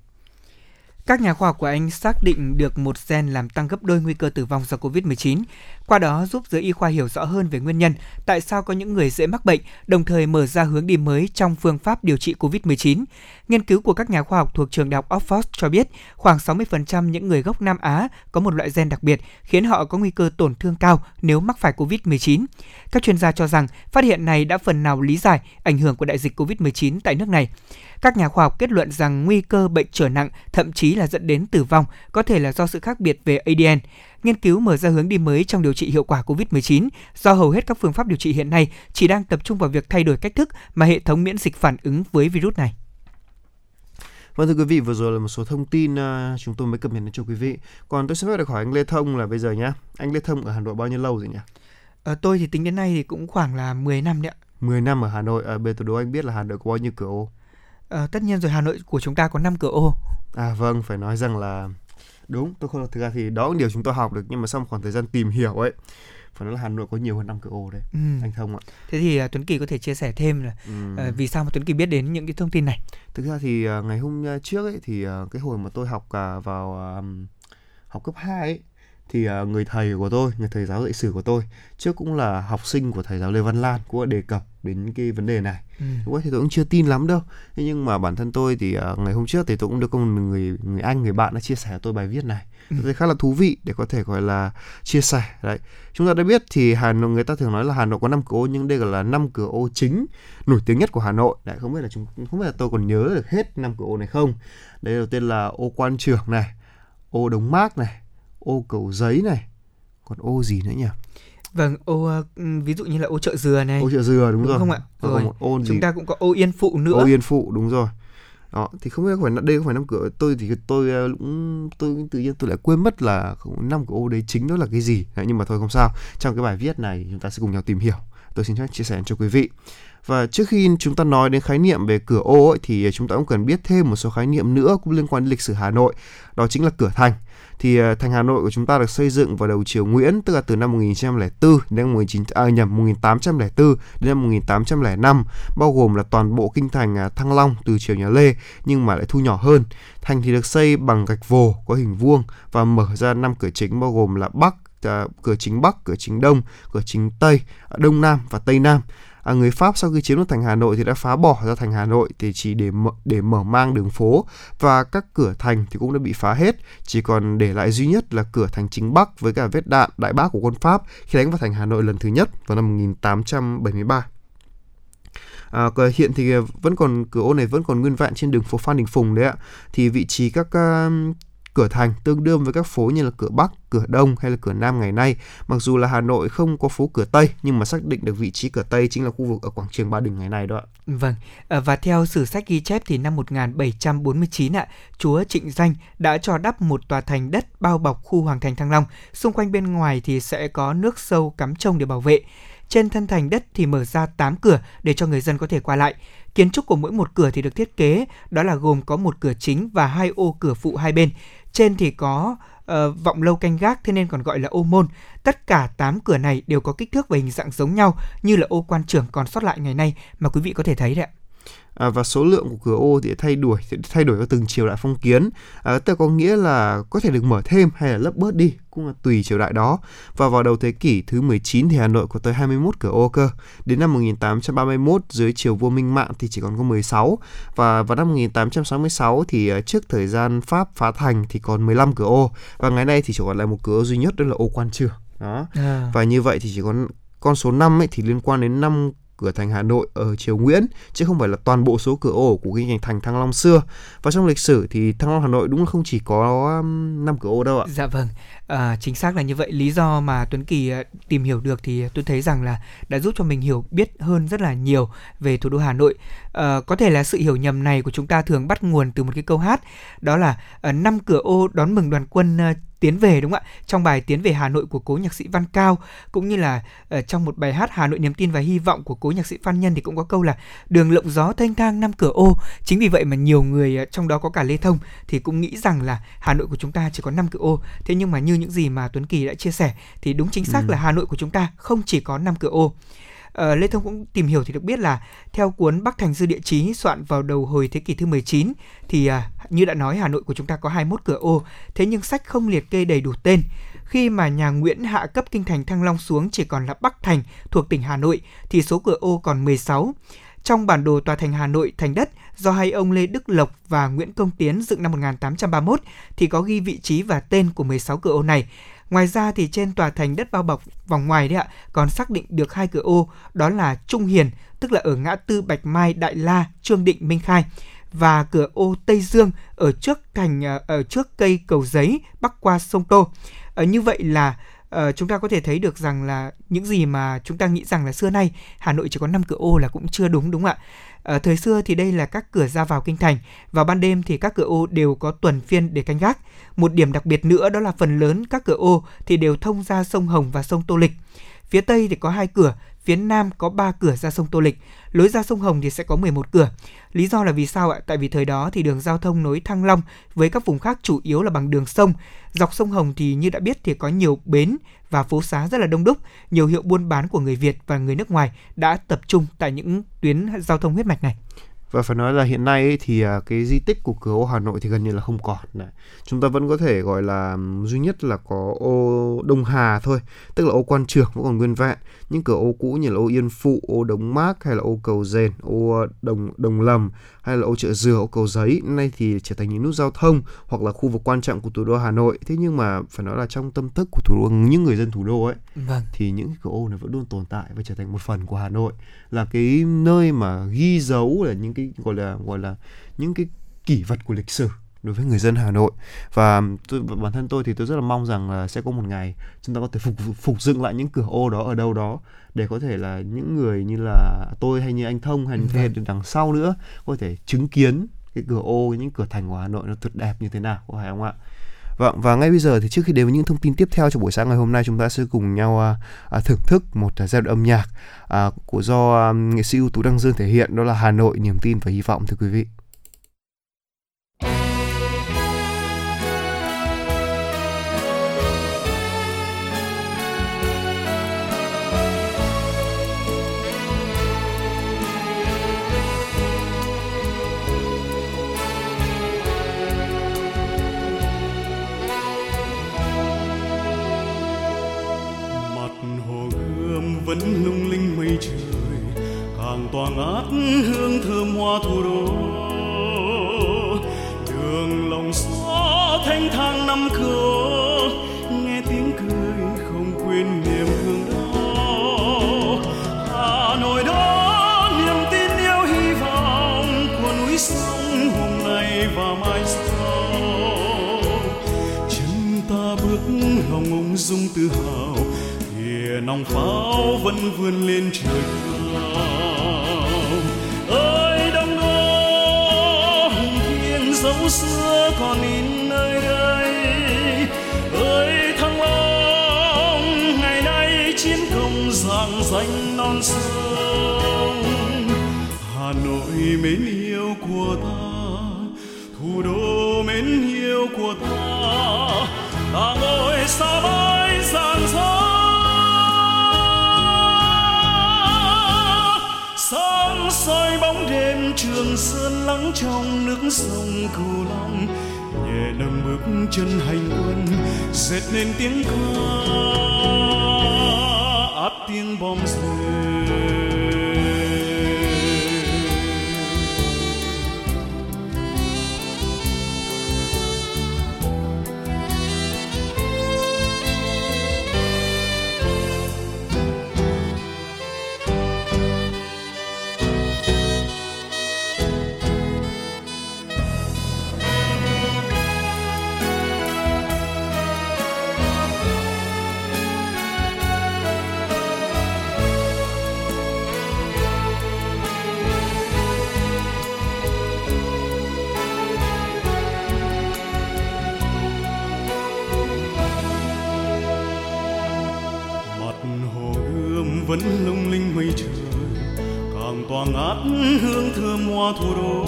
Các nhà khoa học của Anh xác định được một gen làm tăng gấp đôi nguy cơ tử vong do COVID-19. Qua đó giúp giới y khoa hiểu rõ hơn về nguyên nhân tại sao có những người dễ mắc bệnh, đồng thời mở ra hướng đi mới trong phương pháp điều trị COVID-19. Nghiên cứu của các nhà khoa học thuộc trường đại học Oxford cho biết khoảng 60% những người gốc Nam Á có một loại gen đặc biệt khiến họ có nguy cơ tổn thương cao nếu mắc phải COVID-19. Các chuyên gia cho rằng phát hiện này đã phần nào lý giải ảnh hưởng của đại dịch COVID-19 tại nước này. Các nhà khoa học kết luận rằng nguy cơ bệnh trở nặng, thậm chí là dẫn đến tử vong, có thể là do sự khác biệt về ADN. Nghiên cứu mở ra hướng đi mới trong điều trị hiệu quả COVID-19, do hầu hết các phương pháp điều trị hiện nay chỉ đang tập trung vào việc thay đổi cách thức mà hệ thống miễn dịch phản ứng với virus này. Vâng thưa quý vị, vừa rồi là một số thông tin uh, chúng tôi mới cập nhật đến cho quý vị. Còn tôi xin phép được hỏi anh Lê Thông là bây giờ nhá. Anh Lê Thông ở Hà Nội bao nhiêu lâu rồi nhỉ? À, tôi thì tính đến nay thì cũng khoảng là 10 năm đấy ạ. 10 năm ở Hà Nội. À, bây tôi đố anh biết là Hà Nội có bao nhiêu cửa ô? À, tất nhiên rồi Hà Nội của chúng ta có 5 cửa ô. À vâng, phải nói rằng là đúng. Tôi không thực ra thì đó cũng điều chúng tôi học được nhưng mà sau một khoảng thời gian tìm hiểu ấy phải nói là Hà Nội có nhiều hơn 5 cửa ô đấy ừ. anh Thông ạ. Thế thì uh, Tuấn Kỳ có thể chia sẻ thêm là ừ. uh, vì sao mà Tuấn Kỳ biết đến những cái thông tin này? Thực ra thì uh, ngày hôm trước ấy thì uh, cái hồi mà tôi học uh, vào uh, học cấp 2 ấy thì uh, người thầy của tôi, người thầy giáo dạy sử của tôi trước cũng là học sinh của thầy giáo Lê Văn Lan cũng đề cập đến cái vấn đề này. Ừ. Lúc ấy thì tôi cũng chưa tin lắm đâu. Thế nhưng mà bản thân tôi thì uh, ngày hôm trước thì tôi cũng được một người người anh người bạn đã chia sẻ cho tôi bài viết này. Ừ. Tôi thấy khá là thú vị để có thể gọi là chia sẻ đấy. Chúng ta đã biết thì Hà Nội người ta thường nói là Hà Nội có 5 cửa ô nhưng đây là năm cửa ô chính nổi tiếng nhất của Hà Nội. Đấy không biết là chúng không biết là tôi còn nhớ được hết năm cửa ô này không. Đây đầu tiên là ô Quan Trường này, ô Đống Mác này, ô cầu giấy này còn ô gì nữa nhỉ Vâng, ô ví dụ như là ô chợ dừa này. Ô chợ dừa đúng, đúng rồi. không ạ? Rồi, còn một ô chúng ta cũng có ô Yên Phụ nữa. Ô Yên Phụ đúng rồi. Đó, thì không biết phải đây có phải năm cửa tôi thì tôi cũng tôi tự nhiên tôi lại quên mất là năm cửa ô đấy chính đó là cái gì. Đấy, nhưng mà thôi không sao. Trong cái bài viết này chúng ta sẽ cùng nhau tìm hiểu. Tôi xin phép chia sẻ cho quý vị. Và trước khi chúng ta nói đến khái niệm về cửa ô ấy, thì chúng ta cũng cần biết thêm một số khái niệm nữa cũng liên quan đến lịch sử Hà Nội. Đó chính là cửa thành thì à, thành Hà Nội của chúng ta được xây dựng vào đầu triều Nguyễn tức là từ năm 1904 đến năm 19 à, nhầm 1804 đến năm 1805 bao gồm là toàn bộ kinh thành à, Thăng Long từ triều nhà Lê nhưng mà lại thu nhỏ hơn. Thành thì được xây bằng gạch vồ có hình vuông và mở ra năm cửa chính bao gồm là Bắc À, cửa chính Bắc, cửa chính Đông, cửa chính Tây, à, Đông Nam và Tây Nam à, người Pháp sau khi chiếm được thành Hà Nội thì đã phá bỏ ra thành Hà Nội thì chỉ để mở, để mở mang đường phố và các cửa thành thì cũng đã bị phá hết chỉ còn để lại duy nhất là cửa thành chính Bắc với cả vết đạn đại bác của quân Pháp khi đánh vào thành Hà Nội lần thứ nhất vào năm 1873. À, hiện thì à, vẫn còn cửa ô này vẫn còn nguyên vẹn trên đường phố Phan Đình Phùng đấy ạ. Thì vị trí các uh, cửa thành tương đương với các phố như là cửa Bắc, cửa Đông hay là cửa Nam ngày nay. Mặc dù là Hà Nội không có phố cửa Tây nhưng mà xác định được vị trí cửa Tây chính là khu vực ở quảng trường Ba Đình ngày nay đó ạ. Vâng, à, và theo sử sách ghi chép thì năm 1749 ạ, Chúa Trịnh Danh đã cho đắp một tòa thành đất bao bọc khu Hoàng thành Thăng Long. Xung quanh bên ngoài thì sẽ có nước sâu cắm trông để bảo vệ. Trên thân thành đất thì mở ra 8 cửa để cho người dân có thể qua lại. Kiến trúc của mỗi một cửa thì được thiết kế đó là gồm có một cửa chính và hai ô cửa phụ hai bên. Trên thì có uh, vọng lâu canh gác thế nên còn gọi là ô môn. Tất cả 8 cửa này đều có kích thước và hình dạng giống nhau như là ô quan trưởng còn sót lại ngày nay mà quý vị có thể thấy đấy ạ à, và số lượng của cửa ô thì thay đổi thì thay đổi theo từng triều đại phong kiến. À, tức có nghĩa là có thể được mở thêm hay là lấp bớt đi cũng là tùy triều đại đó. Và vào đầu thế kỷ thứ 19 thì Hà Nội có tới 21 cửa ô cơ. Đến năm 1831 dưới triều vua Minh Mạng thì chỉ còn có 16 và vào năm 1866 thì à, trước thời gian Pháp phá thành thì còn 15 cửa ô. Và ngày nay thì chỉ còn lại một cửa ô duy nhất đó là ô quan trường đó. À. và như vậy thì chỉ còn con số 5 ấy thì liên quan đến năm cửa thành Hà Nội ở triều Nguyễn chứ không phải là toàn bộ số cửa ô của kinh thành Thăng Long xưa. Và trong lịch sử thì Thăng Long Hà Nội đúng là không chỉ có um, năm 5 cửa ô đâu ạ. Dạ vâng, à, chính xác là như vậy. Lý do mà Tuấn Kỳ à, tìm hiểu được thì tôi thấy rằng là đã giúp cho mình hiểu biết hơn rất là nhiều về thủ đô Hà Nội. À, có thể là sự hiểu nhầm này của chúng ta thường bắt nguồn từ một cái câu hát đó là à, năm cửa ô đón mừng đoàn quân à, tiến về đúng không ạ? Trong bài tiến về Hà Nội của cố nhạc sĩ Văn Cao cũng như là ở trong một bài hát Hà Nội niềm tin và hy vọng của cố nhạc sĩ Phan Nhân thì cũng có câu là đường lộng gió thanh thang năm cửa ô chính vì vậy mà nhiều người trong đó có cả Lê Thông thì cũng nghĩ rằng là Hà Nội của chúng ta chỉ có năm cửa ô. Thế nhưng mà như những gì mà Tuấn Kỳ đã chia sẻ thì đúng chính xác ừ. là Hà Nội của chúng ta không chỉ có năm cửa ô Uh, Lê Thông cũng tìm hiểu thì được biết là theo cuốn Bắc Thành Dư Địa Chí soạn vào đầu hồi thế kỷ thứ 19 thì uh, như đã nói Hà Nội của chúng ta có 21 cửa ô, thế nhưng sách không liệt kê đầy đủ tên. Khi mà nhà Nguyễn hạ cấp kinh thành Thăng Long xuống chỉ còn là Bắc Thành thuộc tỉnh Hà Nội thì số cửa ô còn 16. Trong bản đồ tòa thành Hà Nội thành đất do hai ông Lê Đức Lộc và Nguyễn Công Tiến dựng năm 1831 thì có ghi vị trí và tên của 16 cửa ô này. Ngoài ra thì trên tòa thành đất bao bọc vòng ngoài đấy ạ, còn xác định được hai cửa ô, đó là Trung Hiền, tức là ở ngã tư Bạch Mai, Đại La, Trương Định, Minh Khai và cửa ô Tây Dương ở trước thành ở ờ, ờ, trước cây cầu giấy bắc qua sông Tô. Ở như vậy là uh, chúng ta có thể thấy được rằng là những gì mà chúng ta nghĩ rằng là xưa nay Hà Nội chỉ có 5 cửa ô là cũng chưa đúng đúng không ạ? Uh, thời xưa thì đây là các cửa ra vào kinh thành. và ban đêm thì các cửa ô đều có tuần phiên để canh gác. Một điểm đặc biệt nữa đó là phần lớn các cửa ô thì đều thông ra sông Hồng và sông Tô Lịch. Phía Tây thì có hai cửa, phía Nam có 3 cửa ra sông Tô Lịch, lối ra sông Hồng thì sẽ có 11 cửa. Lý do là vì sao ạ? Tại vì thời đó thì đường giao thông nối Thăng Long với các vùng khác chủ yếu là bằng đường sông. Dọc sông Hồng thì như đã biết thì có nhiều bến và phố xá rất là đông đúc, nhiều hiệu buôn bán của người Việt và người nước ngoài đã tập trung tại những tuyến giao thông huyết mạch này và phải nói là hiện nay ấy, thì à, cái di tích của cửa ô Hà Nội thì gần như là không còn này. Chúng ta vẫn có thể gọi là duy nhất là có ô Đông Hà thôi, tức là ô Quan Trường vẫn còn nguyên vẹn. Những cửa ô cũ như là ô Yên Phụ, ô Đống Mác hay là ô Cầu Dền, ô Đồng Đồng Lầm hay là ô Chợ Dừa, ô Cầu Giấy nay thì trở thành những nút giao thông hoặc là khu vực quan trọng của thủ đô Hà Nội. Thế nhưng mà phải nói là trong tâm thức của thủ đô những người dân thủ đô ấy vâng. thì những cửa ô này vẫn luôn tồn tại và trở thành một phần của Hà Nội là cái nơi mà ghi dấu là những cái gọi là gọi là những cái kỷ vật của lịch sử đối với người dân Hà Nội và tôi bản thân tôi thì tôi rất là mong rằng là sẽ có một ngày chúng ta có thể phục phục dựng lại những cửa ô đó ở đâu đó để có thể là những người như là tôi hay như anh Thông hay những thế hệ đằng sau nữa có thể chứng kiến cái cửa ô những cửa thành của Hà Nội nó tuyệt đẹp như thế nào có phải không ạ? Vâng và ngay bây giờ thì trước khi đến với những thông tin tiếp theo trong buổi sáng ngày hôm nay chúng ta sẽ cùng nhau à, à thưởng thức một à, giai đoạn âm nhạc à, của do à, nghệ sĩ ưu tú Đăng Dương thể hiện đó là Hà Nội niềm tin và hy vọng thưa quý vị. Qua thủ đô, đường lòng gió thanh thang năm cửa nghe tiếng cười không quên niềm thương đau hà nội đó, niềm tin yêu hy vọng của núi sông hôm nay và mai sau. Chân ta bước lòng ung dung tự hào kìa nòng pháo vẫn vươn lên trời. cao sông hà nội mến yêu của ta, thủ đô mến yêu của ta. Ta ngồi xa mãi giang gió. Soi bóng đêm trường sơn lắng trong nước sông cửu long. Nhẹ nâng bước chân hành quân, dệt nên tiếng ca át tiếng hương thơm hoa thủ đô.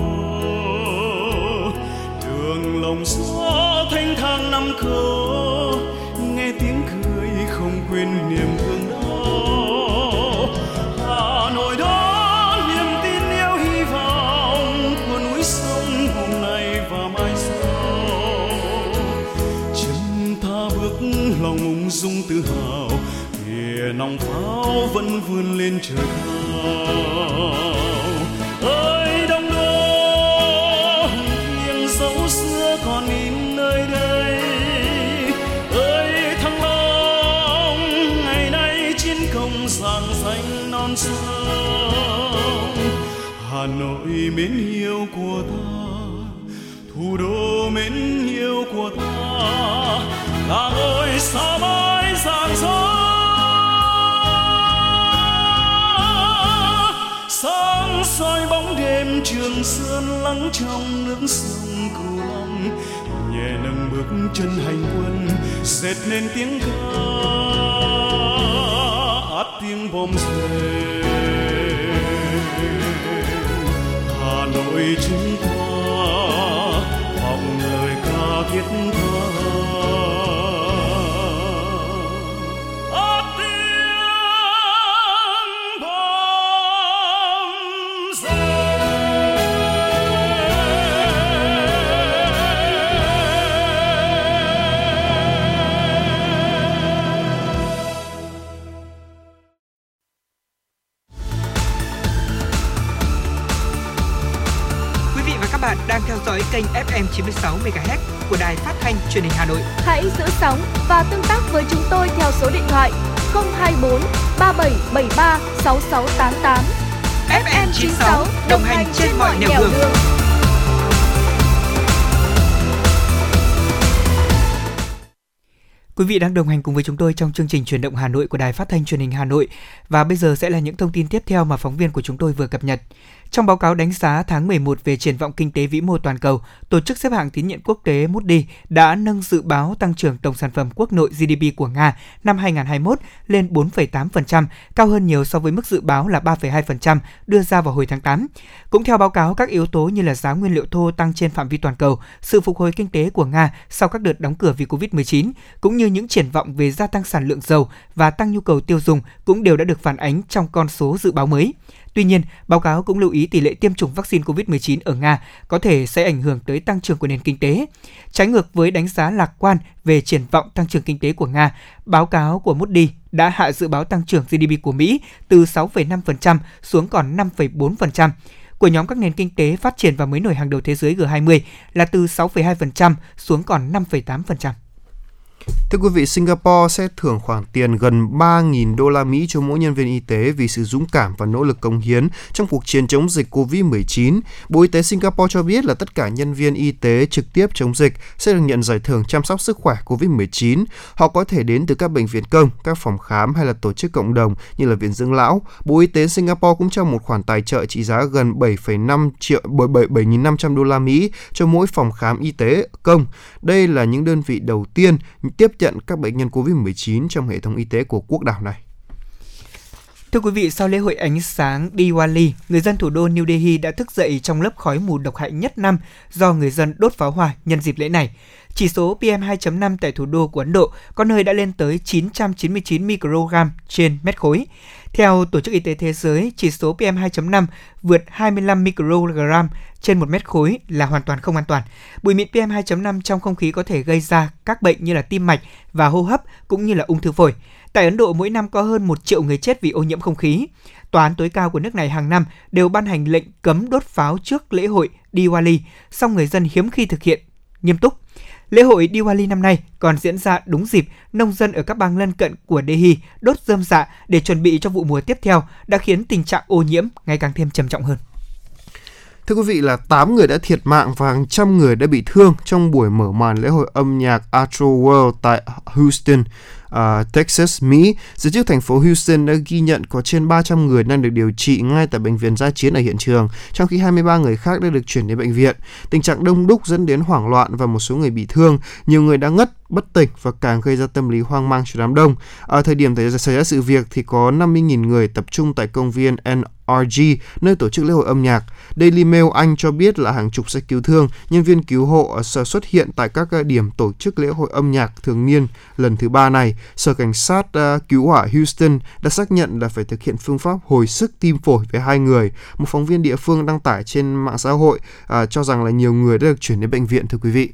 Đường lòng gió thanh thang năm cửa nghe tiếng cười không quên niềm thương đau hà nội đó niềm tin yêu hy vọng của núi sông hôm nay và mai sau. Chân ta bước lòng ung dung tự hào, kìa nòng pháo vẫn vươn lên trời cao. Mến yêu của ta thủ đô mến yêu của ta là ngôi sao mãi rạng rỡ, sáng soi bóng đêm trường sơn lắng trong nước sông cửu long. Nhẹ nâng bước chân hành quân dệt nên tiếng ca tiếng bom rền Nội chúng ta vọng lời ca thiết tha. FM 96 MHz của đài phát thanh truyền hình Hà Nội. Hãy giữ sóng và tương tác với chúng tôi theo số điện thoại 024 3773 6688. FM 96 đồng hành trên mọi nẻo đường. Quý vị đang đồng hành cùng với chúng tôi trong chương trình truyền động Hà Nội của Đài Phát thanh Truyền hình Hà Nội và bây giờ sẽ là những thông tin tiếp theo mà phóng viên của chúng tôi vừa cập nhật. Trong báo cáo đánh giá tháng 11 về triển vọng kinh tế vĩ mô toàn cầu, tổ chức xếp hạng tín nhiệm quốc tế Moody đã nâng dự báo tăng trưởng tổng sản phẩm quốc nội GDP của Nga năm 2021 lên 4,8%, cao hơn nhiều so với mức dự báo là 3,2% đưa ra vào hồi tháng 8. Cũng theo báo cáo, các yếu tố như là giá nguyên liệu thô tăng trên phạm vi toàn cầu, sự phục hồi kinh tế của Nga sau các đợt đóng cửa vì Covid-19, cũng như những triển vọng về gia tăng sản lượng dầu và tăng nhu cầu tiêu dùng cũng đều đã được phản ánh trong con số dự báo mới. Tuy nhiên, báo cáo cũng lưu ý tỷ lệ tiêm chủng vaccine COVID-19 ở Nga có thể sẽ ảnh hưởng tới tăng trưởng của nền kinh tế. Trái ngược với đánh giá lạc quan về triển vọng tăng trưởng kinh tế của Nga, báo cáo của Moody đã hạ dự báo tăng trưởng GDP của Mỹ từ 6,5% xuống còn 5,4% của nhóm các nền kinh tế phát triển và mới nổi hàng đầu thế giới G20 là từ 6,2% xuống còn 5,8%. Thưa quý vị, Singapore sẽ thưởng khoản tiền gần 3.000 đô la Mỹ cho mỗi nhân viên y tế vì sự dũng cảm và nỗ lực công hiến trong cuộc chiến chống dịch COVID-19. Bộ Y tế Singapore cho biết là tất cả nhân viên y tế trực tiếp chống dịch sẽ được nhận giải thưởng chăm sóc sức khỏe COVID-19. Họ có thể đến từ các bệnh viện công, các phòng khám hay là tổ chức cộng đồng như là Viện Dưỡng Lão. Bộ Y tế Singapore cũng trao một khoản tài trợ trị giá gần 7,5 triệu 7.500 đô la Mỹ cho mỗi phòng khám y tế công. Đây là những đơn vị đầu tiên tiếp nhận các bệnh nhân COVID-19 trong hệ thống y tế của quốc đảo này. Thưa quý vị, sau lễ hội ánh sáng Diwali, người dân thủ đô New Delhi đã thức dậy trong lớp khói mù độc hại nhất năm do người dân đốt pháo hoa nhân dịp lễ này. Chỉ số PM2.5 tại thủ đô của Ấn Độ có nơi đã lên tới 999 microgram trên mét khối. Theo Tổ chức Y tế Thế giới, chỉ số PM2.5 vượt 25 microgram trên một mét khối là hoàn toàn không an toàn. Bụi mịn PM2.5 trong không khí có thể gây ra các bệnh như là tim mạch và hô hấp cũng như là ung thư phổi. Tại Ấn Độ, mỗi năm có hơn 1 triệu người chết vì ô nhiễm không khí. Tòa án tối cao của nước này hàng năm đều ban hành lệnh cấm đốt pháo trước lễ hội Diwali, song người dân hiếm khi thực hiện nghiêm túc. Lễ hội Diwali năm nay còn diễn ra đúng dịp nông dân ở các bang lân cận của Delhi đốt rơm dạ để chuẩn bị cho vụ mùa tiếp theo đã khiến tình trạng ô nhiễm ngày càng thêm trầm trọng hơn. Thưa quý vị là 8 người đã thiệt mạng và hàng trăm người đã bị thương trong buổi mở màn lễ hội âm nhạc Astro World tại Houston, uh, Texas, Mỹ. Giới chức thành phố Houston đã ghi nhận có trên 300 người đang được điều trị ngay tại bệnh viện gia chiến ở hiện trường, trong khi 23 người khác đã được chuyển đến bệnh viện. Tình trạng đông đúc dẫn đến hoảng loạn và một số người bị thương. Nhiều người đã ngất, bất tỉnh và càng gây ra tâm lý hoang mang cho đám đông. Ở thời điểm xảy ra sự việc thì có 50.000 người tập trung tại công viên RG nơi tổ chức lễ hội âm nhạc. Daily Mail Anh cho biết là hàng chục xe cứu thương, nhân viên cứu hộ ờ, sẽ xuất hiện tại các ờ, điểm tổ chức lễ hội âm nhạc thường niên lần thứ ba này. Sở Cảnh sát ờ, cứu hỏa Houston đã xác nhận là phải thực hiện phương pháp hồi sức tim phổi với hai người. Một phóng viên địa phương đăng tải trên mạng xã hội cho rằng là nhiều người đã được chuyển đến bệnh viện thưa quý vị.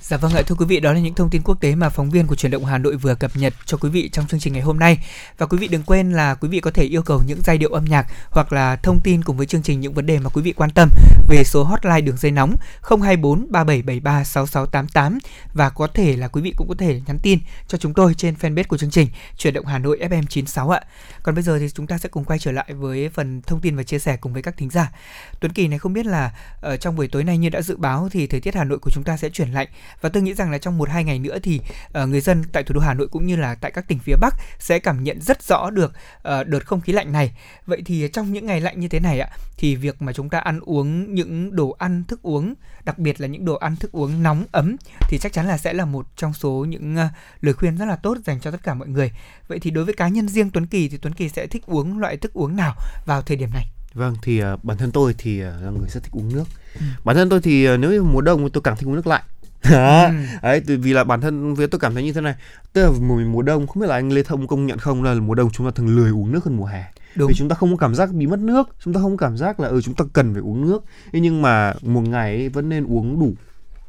Dạ vâng ạ, thưa quý vị, đó là những thông tin quốc tế mà phóng viên của truyền động Hà Nội vừa cập nhật cho quý vị trong chương trình ngày hôm nay. Và quý vị đừng quên là quý vị có thể yêu cầu những giai điệu âm nhạc hoặc là thông tin cùng với chương trình những vấn đề mà quý vị quan tâm về số hotline đường dây nóng 024 3773 6688 và có thể là quý vị cũng có thể nhắn tin cho chúng tôi trên fanpage của chương trình truyền động Hà Nội FM 96 ạ. Còn bây giờ thì chúng ta sẽ cùng quay trở lại với phần thông tin và chia sẻ cùng với các thính giả. Tuấn Kỳ này không biết là ở trong buổi tối nay như đã dự báo thì thời tiết Hà Nội của chúng ta sẽ chuyển lạnh và tôi nghĩ rằng là trong một hai ngày nữa thì uh, người dân tại thủ đô Hà Nội cũng như là tại các tỉnh phía Bắc sẽ cảm nhận rất rõ được uh, đợt không khí lạnh này vậy thì trong những ngày lạnh như thế này ạ thì việc mà chúng ta ăn uống những đồ ăn thức uống đặc biệt là những đồ ăn thức uống nóng ấm thì chắc chắn là sẽ là một trong số những uh, lời khuyên rất là tốt dành cho tất cả mọi người vậy thì đối với cá nhân riêng Tuấn Kỳ thì Tuấn Kỳ sẽ thích uống loại thức uống nào vào thời điểm này Vâng thì uh, bản thân tôi thì uh, là người rất thích uống nước. Ừ. Bản thân tôi thì uh, nếu như mùa đông tôi càng thích uống nước lạnh. Đó. Ừ. Đấy, vì là bản thân với tôi cảm thấy như thế này, tức là mùa mùa đông không biết là anh Lê Thông công nhận không là mùa đông chúng ta thường lười uống nước hơn mùa hè. Đúng. Vì chúng ta không có cảm giác bị mất nước, chúng ta không có cảm giác là ừ chúng ta cần phải uống nước. Thế nhưng mà một ngày ấy, vẫn nên uống đủ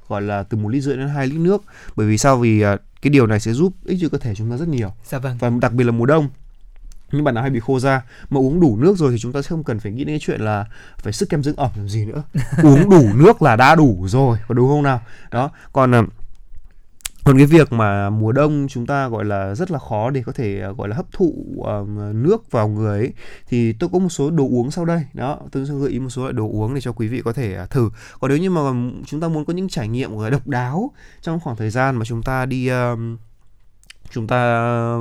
gọi là từ một lít rưỡi đến 2 lít nước bởi vì sao vì uh, cái điều này sẽ giúp ích cho cơ thể chúng ta rất nhiều dạ vâng. và đặc biệt là mùa đông những bạn nào hay bị khô da mà uống đủ nước rồi thì chúng ta sẽ không cần phải nghĩ đến cái chuyện là phải sức kem dưỡng ẩm làm gì nữa. Uống đủ nước là đã đủ rồi có đúng không nào? Đó còn ờ, còn cái việc mà mùa đông chúng ta gọi là rất là khó để có thể ờ, gọi là hấp thụ uh, nước vào người ấy, thì tôi có một số đồ uống sau đây. Đó tôi sẽ gợi ý một số loại đồ uống để cho quý vị có thể uh, thử. Còn nếu như mà chúng ta muốn có những trải nghiệm độc đáo trong khoảng thời gian mà chúng ta đi uh, chúng ta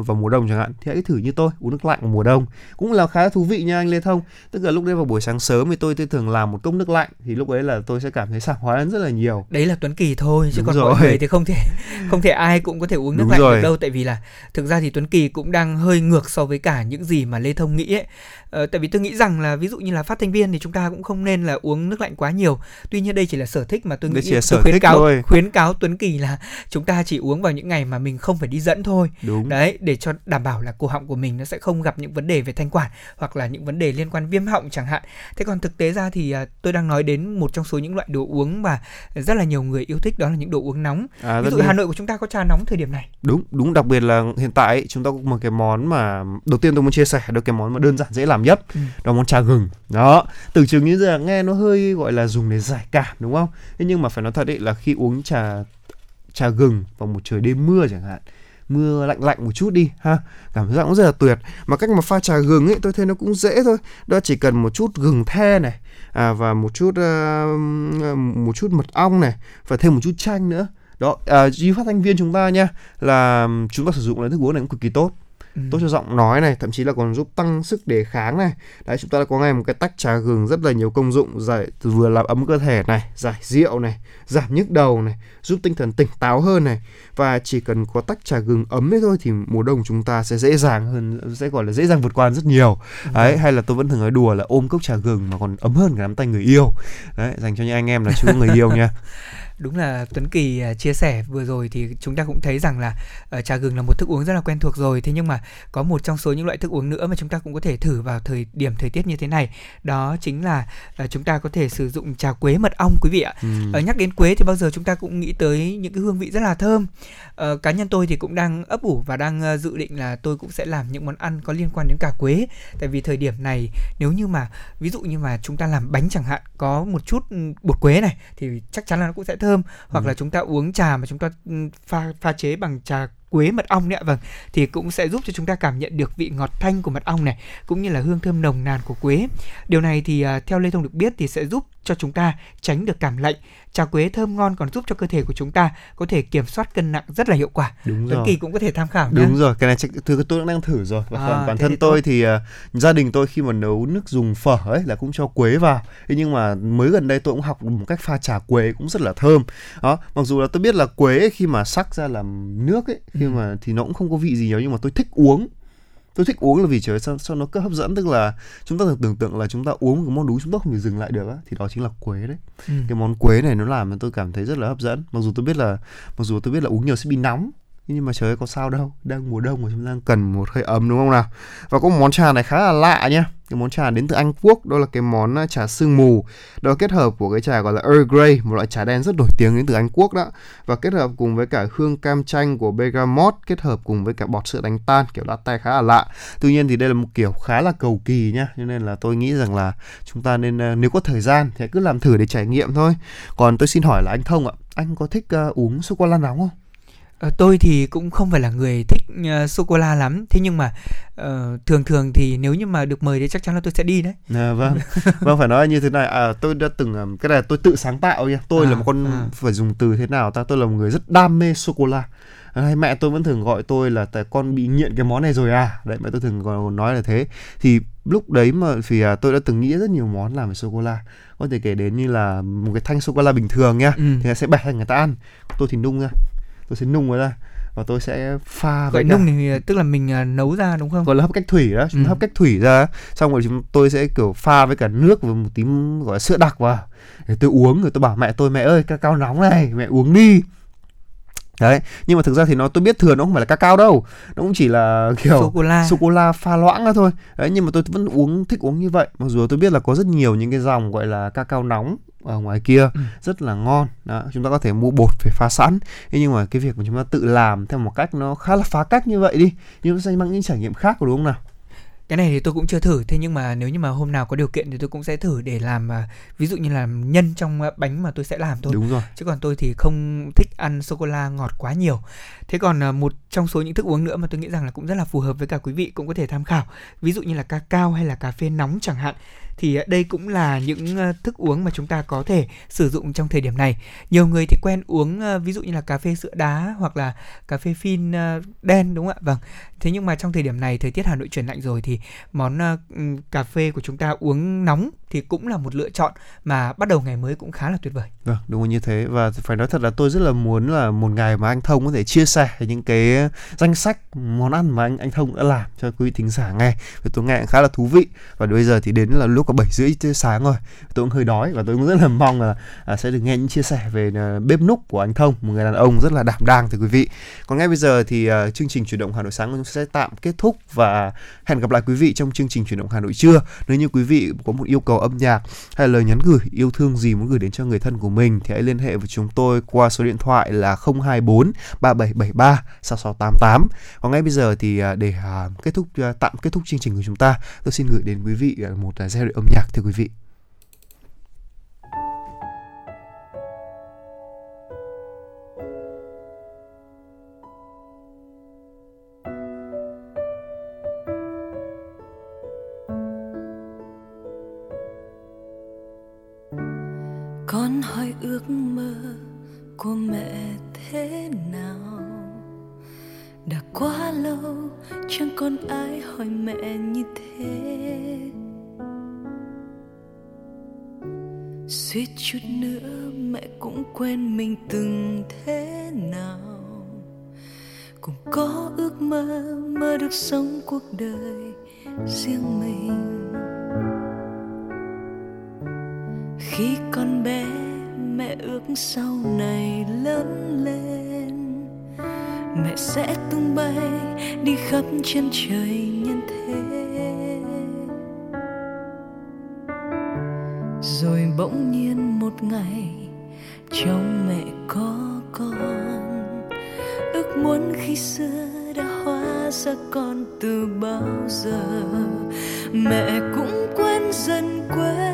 vào mùa đông chẳng hạn thì hãy thử như tôi uống nước lạnh vào mùa đông. Cũng là khá thú vị nha anh Lê Thông. Tức là lúc đấy vào buổi sáng sớm thì tôi, tôi thường làm một cốc nước lạnh thì lúc ấy là tôi sẽ cảm thấy sảng khoái hơn rất là nhiều. Đấy là Tuấn Kỳ thôi chứ Đúng còn rồi. mọi người thì không thể không thể ai cũng có thể uống nước Đúng lạnh rồi. được đâu. Tại vì là thực ra thì Tuấn Kỳ cũng đang hơi ngược so với cả những gì mà Lê Thông nghĩ ấy. Ờ, tại vì tôi nghĩ rằng là ví dụ như là phát thanh viên thì chúng ta cũng không nên là uống nước lạnh quá nhiều. Tuy nhiên đây chỉ là sở thích mà tôi nghĩ tôi khuyến cáo thôi. khuyến cáo Tuấn Kỳ là chúng ta chỉ uống vào những ngày mà mình không phải đi dẫn thôi Đúng. đấy để cho đảm bảo là cổ họng của mình nó sẽ không gặp những vấn đề về thanh quản hoặc là những vấn đề liên quan viêm họng chẳng hạn. Thế còn thực tế ra thì uh, tôi đang nói đến một trong số những loại đồ uống mà rất là nhiều người yêu thích đó là những đồ uống nóng. À, ví dụ Hà Nội của chúng ta có trà nóng thời điểm này? Đúng đúng đặc biệt là hiện tại chúng ta có một cái món mà đầu tiên tôi muốn chia sẻ được cái món mà đơn giản dễ làm nhất. Ừ. đó món trà gừng. Đó tưởng chừng như giờ nghe nó hơi gọi là dùng để giải cảm đúng không? Thế nhưng mà phải nói thật đấy là khi uống trà trà gừng vào một trời đêm mưa chẳng hạn mưa lạnh lạnh một chút đi ha. Cảm giác cũng rất là tuyệt. Mà cách mà pha trà gừng ấy tôi thấy nó cũng dễ thôi. Đó chỉ cần một chút gừng the này à, và một chút uh, một chút mật ong này và thêm một chút chanh nữa. Đó à, như phát thanh viên chúng ta nha là chúng ta sử dụng là thức uống này cũng cực kỳ tốt ừ. tốt cho giọng nói này thậm chí là còn giúp tăng sức đề kháng này. Đấy chúng ta đã có ngay một cái tách trà gừng rất là nhiều công dụng giải vừa làm ấm cơ thể này giải rượu này giảm nhức đầu này giúp tinh thần tỉnh táo hơn này. Và chỉ cần có tách trà gừng ấm ấy thôi thì mùa đông chúng ta sẽ dễ dàng hơn sẽ gọi là dễ dàng vượt qua rất nhiều. Ừ. đấy hay là tôi vẫn thường nói đùa là ôm cốc trà gừng mà còn ấm hơn cả nắm tay người yêu. Đấy dành cho những anh em là chưa có người yêu nha đúng là Tuấn Kỳ uh, chia sẻ vừa rồi thì chúng ta cũng thấy rằng là uh, trà gừng là một thức uống rất là quen thuộc rồi. Thế nhưng mà có một trong số những loại thức uống nữa mà chúng ta cũng có thể thử vào thời điểm thời tiết như thế này. Đó chính là uh, chúng ta có thể sử dụng trà quế mật ong quý vị ạ. Ừ. uh, nhắc đến quế thì bao giờ chúng ta cũng nghĩ tới những cái hương vị rất là thơm. Cá nhân tôi thì cũng đang ấp ủ và đang dự định là tôi cũng sẽ làm những món ăn có liên quan đến cả quế. Tại vì thời điểm này nếu như mà ví dụ như mà chúng ta làm bánh chẳng hạn có một chút ừ, bột quế này thì chắc chắn là nó cũng sẽ thơm hoặc ừ. là chúng ta uống trà mà chúng ta ừ, pha pha chế bằng trà quế mật ong đấy ạ. Vâng thì cũng sẽ giúp cho chúng ta cảm nhận được vị ngọt thanh của mật ong này cũng như là hương thơm nồng nàn của quế. Điều này thì uh, theo lê thông được biết thì sẽ giúp cho chúng ta tránh được cảm lạnh. Trà quế thơm ngon còn giúp cho cơ thể của chúng ta có thể kiểm soát cân nặng rất là hiệu quả. Đúng rồi kỳ cũng có thể tham khảo đúng nhá. rồi cái này thứ tôi cũng đang thử rồi. Và à, bản thân thì tôi thì uh, gia đình tôi khi mà nấu nước dùng phở ấy là cũng cho quế vào. Thế nhưng mà mới gần đây tôi cũng học một cách pha trà quế cũng rất là thơm. Đó mặc dù là tôi biết là quế khi mà sắc ra làm nước ấy khi ừ. mà thì nó cũng không có vị gì nhiều nhưng mà tôi thích uống tôi thích uống là vì trời sao, sao nó cứ hấp dẫn tức là chúng ta tưởng tượng là chúng ta uống một món đú chúng ta không thể dừng lại được á thì đó chính là quế đấy ừ. cái món quế này nó làm cho tôi cảm thấy rất là hấp dẫn mặc dù tôi biết là mặc dù tôi biết là uống nhiều sẽ bị nóng nhưng mà trời ơi có sao đâu. Đang mùa đông mà chúng ta đang cần một hơi ấm đúng không nào? Và có một món trà này khá là lạ nhá. Cái món trà đến từ Anh Quốc. Đó là cái món à, trà sương mù. Đó là kết hợp của cái trà gọi là Earl Grey một loại trà đen rất nổi tiếng đến từ Anh Quốc đó. Và kết hợp cùng với cả hương cam chanh của bergamot kết hợp cùng với cả bọt sữa đánh tan kiểu latte khá là lạ. Tuy nhiên thì đây là một kiểu khá là cầu kỳ nhá. Cho nên là tôi nghĩ rằng là chúng ta nên à, nếu có thời gian thì cứ làm thử để trải nghiệm thôi. Còn tôi xin hỏi là anh Thông ạ anh có thích uh, uống sô cô la nóng không? Tôi thì cũng không phải là người thích uh, sô cô la lắm. Thế nhưng mà uh, thường thường thì nếu như mà được mời thì chắc chắn là tôi sẽ đi đấy. À, vâng. Vâng phải nói như thế này. À, tôi đã từng cái này tôi tự sáng tạo nha. Tôi à, là một con à. phải dùng từ thế nào ta? Tôi là một người rất đam mê sô cô la hay mẹ tôi vẫn thường gọi tôi là tại con bị nghiện cái món này rồi à? Đấy mẹ tôi thường còn nói là thế. Thì lúc đấy mà vì à, tôi đã từng nghĩ rất nhiều món làm với sô cô la có thể kể đến như là một cái thanh sô cô la bình thường nhá ừ. thì sẽ bẻ thành người ta ăn tôi thì nung ra tôi sẽ nung nó ra và tôi sẽ pha gọi nung thì tức là mình à, nấu ra đúng không? Gọi là hấp cách thủy đó chúng ừ. hấp cách thủy ra. Xong rồi chúng tôi sẽ kiểu pha với cả nước và một tí gọi là sữa đặc vào. Để tôi uống rồi tôi bảo mẹ tôi mẹ ơi ca cao nóng này mẹ uống đi. Đấy nhưng mà thực ra thì nó tôi biết thừa nó không phải là cacao đâu. Nó cũng chỉ là kiểu sô cô la sô cô la pha loãng ra thôi. Đấy nhưng mà tôi vẫn uống thích uống như vậy. Mặc dù tôi biết là có rất nhiều những cái dòng gọi là cacao nóng ở ngoài kia ừ. rất là ngon. Đó chúng ta có thể mua bột về pha sẵn. Thế nhưng mà cái việc mà chúng ta tự làm theo một cách nó khá là phá cách như vậy đi nhưng sẽ mang những trải nghiệm khác đúng không nào? Cái này thì tôi cũng chưa thử thế nhưng mà nếu như mà hôm nào có điều kiện thì tôi cũng sẽ thử để làm uh, ví dụ như là nhân trong uh, bánh mà tôi sẽ làm thôi. Đúng rồi. Chứ còn tôi thì không thích ăn sô cô la ngọt quá nhiều. Thế còn uh, một trong số những thức uống nữa mà tôi nghĩ rằng là cũng rất là phù hợp với cả quý vị cũng có thể tham khảo. Ví dụ như là ca cao hay là cà phê nóng chẳng hạn thì ờ, đây cũng là những ờ, thức uống mà chúng ta có thể sử dụng trong thời điểm này. Nhiều người thì quen uống ờ, ví dụ như là cà phê sữa đá hoặc là cà phê phin đen, đúng không ạ? Vâng. Thế nhưng mà trong thời điểm này thời tiết Hà Nội chuyển lạnh rồi thì món cà phê của chúng ta uống nóng thì cũng là một lựa chọn mà bắt đầu ngày mới cũng khá là tuyệt vời. Vâng, đúng như thế và phải nói thật là tôi rất là muốn là một ngày mà anh Thông có thể chia sẻ những cái danh sách món ăn mà anh anh Thông đã làm cho quý vị thính giả nghe. Và tôi nghe khá là thú vị và bây giờ thì đến là lúc có bảy rưỡi sáng rồi. Tôi cũng hơi đói và tôi cũng rất là mong là à, sẽ được nghe những chia sẻ về à, bếp núc của anh Thông, một người đàn ông rất là đảm đang thưa quý vị. Còn ngay bây giờ thì à, chương trình chuyển động Hà Nội sáng cũng chúng sẽ tạm kết thúc và hẹn gặp lại quý vị trong chương trình chuyển động Hà Nội trưa. Nếu như quý vị có một yêu cầu âm nhạc hay lời nhắn gửi yêu thương gì muốn gửi đến cho người thân của mình thì hãy liên hệ với chúng tôi qua số điện thoại là 024 3773 6688. Còn ngay bây giờ thì à, để à, kết thúc à, tạm kết thúc chương trình của chúng ta, tôi xin gửi đến quý vị một giai điệu âm nhạc thưa quý vị. Con hỏi ước mơ của mẹ thế nào? Đã quá lâu, chẳng còn ai hỏi mẹ như thế. Suýt chút nữa mẹ cũng quên mình từng thế nào. Cũng có ước mơ mơ được sống cuộc đời riêng mình. Khi con bé mẹ ước sau này lớn lên. Mẹ sẽ tung bay, đi khắp chân trời nhân thế. Rồi bỗng nhiên một ngày, trong mẹ có con. Ước muốn khi xưa đã hóa ra con từ bao giờ, mẹ cũng quên dần quên